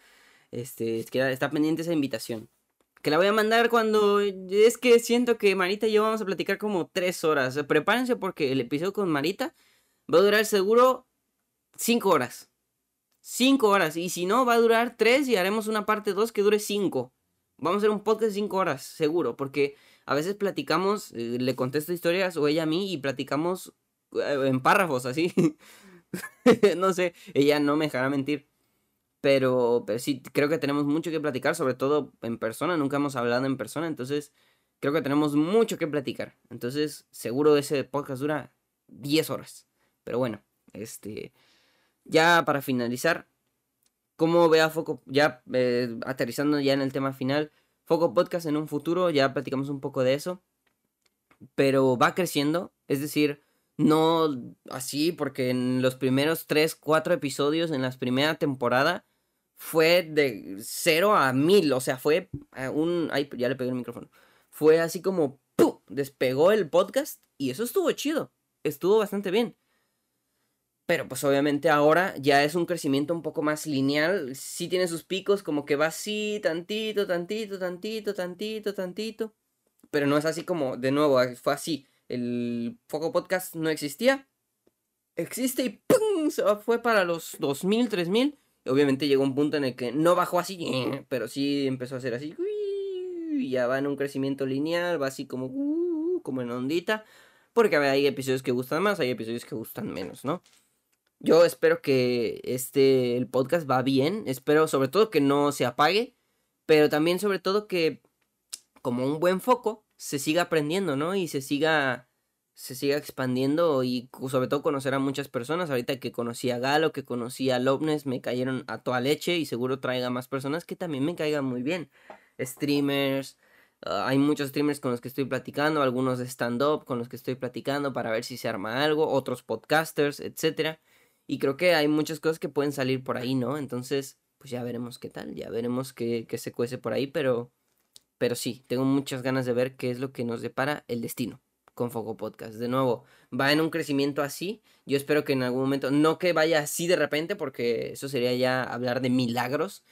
Este, es que está pendiente esa invitación. Que la voy a mandar cuando. Es que siento que Marita y yo vamos a platicar como tres horas. Prepárense porque el episodio con Marita va a durar seguro cinco horas. Cinco horas. Y si no, va a durar tres y haremos una parte dos que dure cinco. Vamos a hacer un podcast de cinco horas, seguro. Porque a veces platicamos, eh, le contesto historias o ella a mí y platicamos eh, en párrafos así. [LAUGHS] no sé, ella no me dejará mentir. Pero, pero sí, creo que tenemos mucho que platicar, sobre todo en persona. Nunca hemos hablado en persona, entonces creo que tenemos mucho que platicar. Entonces, seguro ese podcast dura 10 horas. Pero bueno, este. Ya para finalizar, ¿cómo ve a Foco? Ya eh, aterrizando ya en el tema final, Foco Podcast en un futuro, ya platicamos un poco de eso, pero va creciendo, es decir, no así, porque en los primeros 3, 4 episodios, en la primera temporada, fue de 0 a 1000, o sea, fue un... Ay, ya le pegué el micrófono. Fue así como, ¡pum! Despegó el podcast y eso estuvo chido, estuvo bastante bien. Pero pues obviamente ahora ya es un crecimiento un poco más lineal. Sí tiene sus picos, como que va así, tantito, tantito, tantito, tantito, tantito. Pero no es así como, de nuevo, fue así. El Foco Podcast no existía. Existe y ¡pum! Se fue para los 2000, 3000. Y obviamente llegó un punto en el que no bajó así, pero sí empezó a hacer así. Ya va en un crecimiento lineal, va así como, uh, como en ondita. Porque hay episodios que gustan más, hay episodios que gustan menos, ¿no? Yo espero que este el podcast va bien, espero sobre todo que no se apague, pero también sobre todo que como un buen foco se siga aprendiendo, ¿no? Y se siga se siga expandiendo y sobre todo conocer a muchas personas. Ahorita que conocí a Galo, que conocí a Lobnes, me cayeron a toda leche y seguro traiga más personas que también me caigan muy bien. Streamers, ah, hay muchos streamers con los que estoy platicando, algunos de stand-up con los que estoy platicando para ver si se arma algo, otros podcasters, etcétera. Y creo que hay muchas cosas que pueden salir por ahí, ¿no? Entonces, pues ya veremos qué tal, ya veremos qué, qué se cuece por ahí, pero, pero sí, tengo muchas ganas de ver qué es lo que nos depara el destino con Foco Podcast. De nuevo, va en un crecimiento así. Yo espero que en algún momento, no que vaya así de repente, porque eso sería ya hablar de milagros,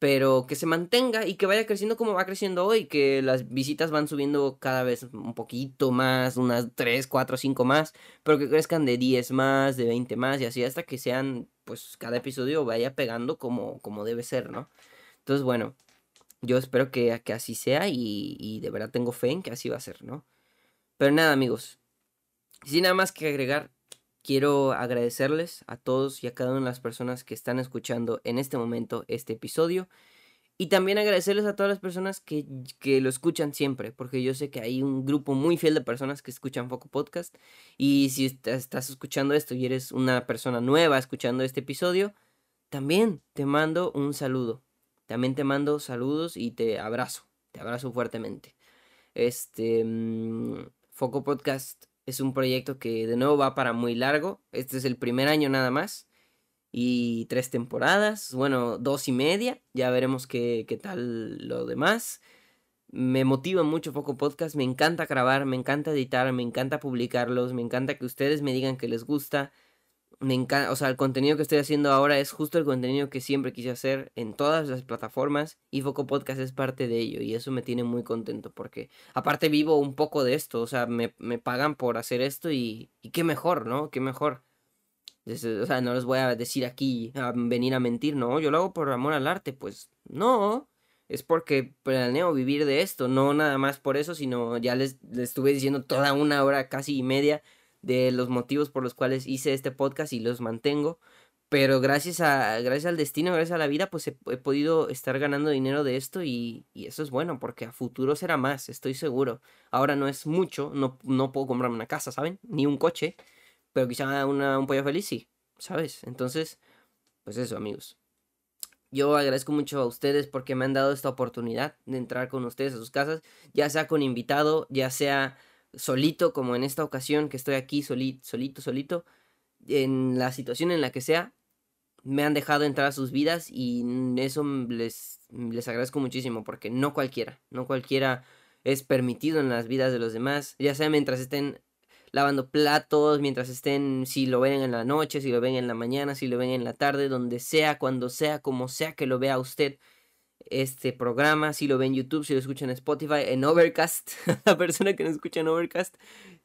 pero que se mantenga y que vaya creciendo como va creciendo hoy, que las visitas van subiendo cada vez un poquito más, unas 3, 4, 5 más, pero que crezcan de 10 más, de 20 más y así hasta que sean, pues cada episodio vaya pegando como, como debe ser, ¿no? Entonces, bueno, yo espero que, que así sea y, y de verdad tengo fe en que así va a ser, ¿no? Pero nada, amigos, sin nada más que agregar, Quiero agradecerles a todos y a cada una de las personas que están escuchando en este momento este episodio. Y también agradecerles a todas las personas que, lo escuchan siempre, porque yo sé que hay un grupo muy fiel de personas que escuchan Foco Podcast. Y si estás escuchando esto y eres una persona nueva escuchando este episodio, también te mando un saludo. También te mando saludos y te abrazo. Te abrazo fuertemente. Este. Mm, Foco Podcast es un proyecto que de nuevo va para muy largo. Este es el primer año nada más. Y tres temporadas. Bueno, dos y media. Ya veremos qué, qué tal lo demás. me motiva mucho Foco Podcast, me encanta grabar, me encanta editar, me encanta publicarlos, me encanta que ustedes me digan que les gusta. Me encanta, o sea, el contenido que estoy haciendo ahora es justo el contenido que siempre quise hacer en todas las plataformas y Foco Podcast es parte de ello y eso me tiene muy contento porque aparte vivo un poco de esto, o sea, me, me pagan por hacer esto y, y qué mejor, ¿no? Qué mejor. O sea, no les voy a decir aquí a venir a mentir, no, yo lo hago por amor al arte, pues no, es porque planeo vivir de esto, no nada más por eso, sino ya les, estuve diciendo toda una hora casi y media de los motivos por los cuales hice este podcast y los mantengo. Pero gracias a gracias al destino, gracias a la vida, pues he, podido estar ganando dinero de esto y, y, eso es bueno porque a futuro será más, estoy seguro. Ahora no es mucho, no, no puedo comprarme una casa, ¿saben? Ni un coche, pero quizá una, un pollo feliz sí, ¿sabes? Entonces, pues eso, amigos. Yo agradezco mucho a ustedes porque me han dado esta oportunidad de entrar con ustedes a sus casas, ya sea con invitado, ya sea solito, como en esta ocasión que estoy aquí solito, solito, solito, en la situación en la que sea, me han dejado entrar a sus vidas y eso les, les agradezco muchísimo porque no cualquiera, no cualquiera es permitido en las vidas de los demás, ya sea mientras estén lavando platos, mientras estén, si lo ven en la noche, si lo ven en la mañana, si lo ven en la tarde, donde sea, cuando sea, como sea que lo vea usted este programa, si lo ve en YouTube, si lo escucha en Spotify, en Overcast, [LAUGHS] la persona que nos escucha en Overcast.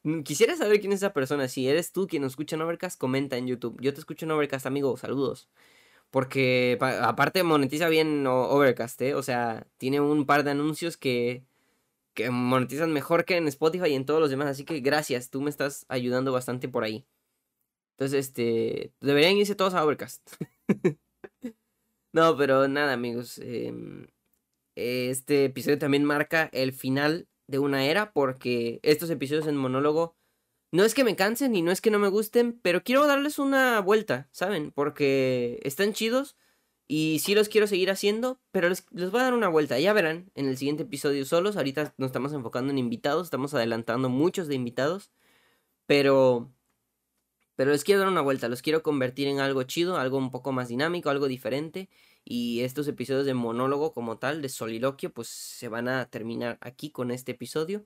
Mm, quisiera saber quién es esa persona. Si eres tú quien nos escucha en Overcast, comenta en YouTube. Yo te escucho en Overcast, amigo. Saludos. Porque aparte monetiza bien Overcast, ¿eh? O sea, tiene un par de anuncios que que monetizan mejor que en Spotify y en todos los demás. Así que gracias, tú me estás ayudando bastante por ahí. Entonces, este, deberían irse todos a Overcast. [LAUGHS] no, pero nada, amigos. Em, este episodio también marca el final de una era porque estos episodios en monólogo no es que me cansen y no es que no me gusten, pero quiero darles una vuelta, ¿saben? Porque están chidos y sí los quiero seguir haciendo, pero les, voy a dar una vuelta. Ya verán en el siguiente episodio solos. Ahorita nos estamos enfocando en invitados, estamos adelantando muchos de invitados. Pero. Pero les quiero dar una vuelta, los quiero convertir en algo chido, algo un poco más dinámico, algo diferente. Y estos episodios de monólogo como tal, de soliloquio, pues se van a terminar aquí con este episodio.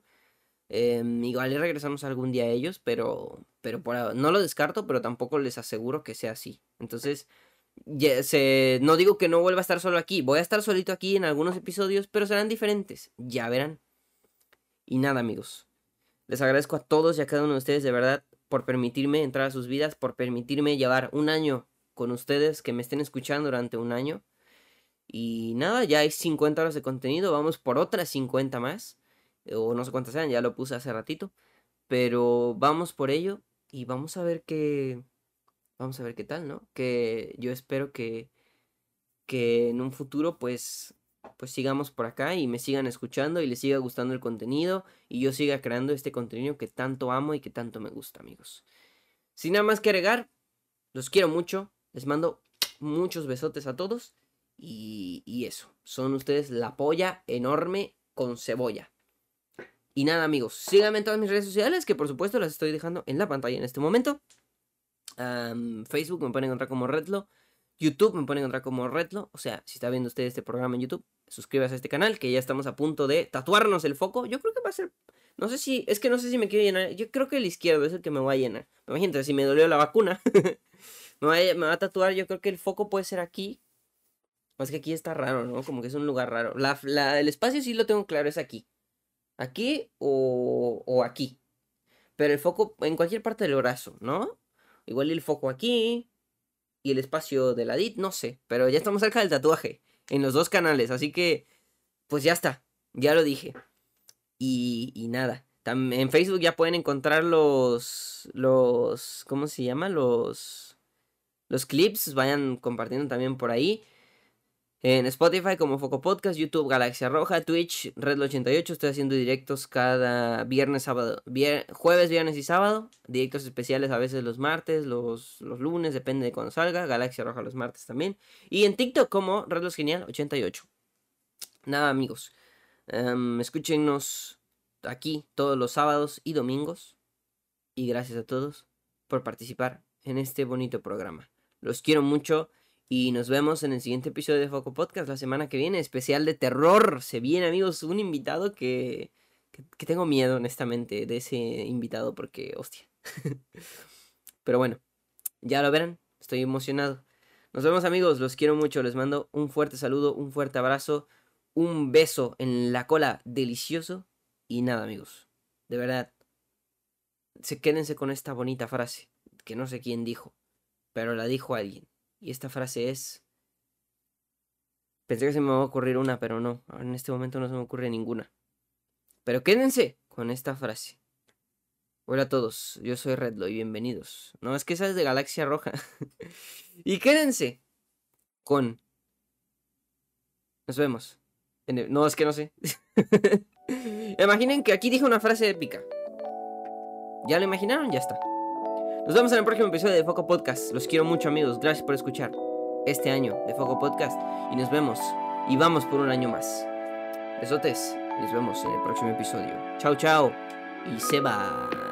Eh, igual regresamos algún día a ellos, pero, pero por, no lo descarto, pero tampoco les aseguro que sea así. Entonces, se, no digo que no vuelva a estar solo aquí, voy a estar solito aquí en algunos episodios, pero serán diferentes, ya verán. Y nada amigos, les agradezco a todos y a cada uno de ustedes de verdad por permitirme entrar a sus vidas, por permitirme llevar un año con ustedes, que me estén escuchando durante un año. Y nada, ya hay 50 horas de contenido, vamos por otras 50 más, o no sé cuántas sean, ya lo puse hace ratito, pero vamos por ello y vamos a ver qué Vamos a ver qué tal, ¿no? Que yo espero que, que en un futuro pues pues sigamos por acá y me sigan escuchando y les siga gustando el contenido y yo siga creando este contenido que tanto amo y que tanto me gusta, amigos. Sin nada más que agregar, los quiero mucho, les mando muchos besotes a todos y, y eso, son ustedes la polla enorme con cebolla. Y nada, amigos, síganme en todas mis redes sociales que por supuesto las estoy dejando en la pantalla en este momento. Facebook me pueden encontrar como Redlo. YouTube me pueden encontrar como Redlo. O sea, si está viendo usted este programa en YouTube, suscríbase a este canal, que ya estamos a punto de tatuarnos el foco. Yo creo que va a ser. No sé si. Es que no sé si me quiero llenar. Yo creo que el izquierdo es el que me va a llenar. Imagínate, si me dolió la vacuna, [LAUGHS] me, va a, me, tatuar. Yo creo que el foco puede ser aquí. Más que aquí está raro, ¿no? Como que es un lugar raro. La, el espacio sí lo tengo claro, es aquí. Aquí o, o aquí. Pero el foco en cualquier parte del brazo, ¿no? Igual el foco aquí. Y el espacio de la DIT, no sé. Pero ya estamos cerca del tatuaje. En los dos canales. Así que, pues ya está. Ya lo dije. Y, y nada. en Facebook ya pueden encontrar los. Los. ¿Cómo se llama? Los. Los clips. Vayan compartiendo también por ahí. En Spotify como Foco Podcast, YouTube Galaxia Roja, Twitch Red88. Estoy haciendo directos cada viernes, sábado, jueves, viernes y sábado. Directos especiales a veces los martes, los, los lunes, depende de cuando salga. Galaxia Roja los martes también. Y en TikTok como Redlos Genial 88. Nada, amigos. Um, escúchenos aquí todos los sábados y domingos. Y gracias a todos por participar en este bonito programa. Los quiero mucho Y nos vemos en el siguiente episodio de Foco Podcast la semana que viene. Especial de terror. Se viene, amigos, un invitado que, que, tengo miedo, honestamente, de ese invitado porque, hostia. [LAUGHS] Pero bueno, ya lo verán. Estoy emocionado. Nos vemos, amigos. Los quiero mucho. Les mando un fuerte saludo, un fuerte abrazo, un beso en la cola delicioso. Y nada, amigos. De verdad. Se quédense con esta bonita frase que no sé quién dijo, pero la dijo alguien. Y esta frase es... Pensé que se me va a ocurrir una, pero no. En este momento no se me ocurre ninguna. Pero quédense con esta frase. Hola a todos, yo soy Redlo y bienvenidos. No, es que esa es de Galaxia Roja. [LAUGHS] y quédense con... Nos vemos. No, es que no sé. [LAUGHS] Imaginen que aquí dije una frase épica. ¿Ya lo imaginaron? Ya está. Nos vemos en el próximo episodio de Foco Podcast. Los quiero mucho amigos. Gracias por escuchar este año de Foco Podcast. Y nos vemos. Y vamos por un año más. Besotes. Nos vemos en el próximo episodio. Chao, chao. Y se va.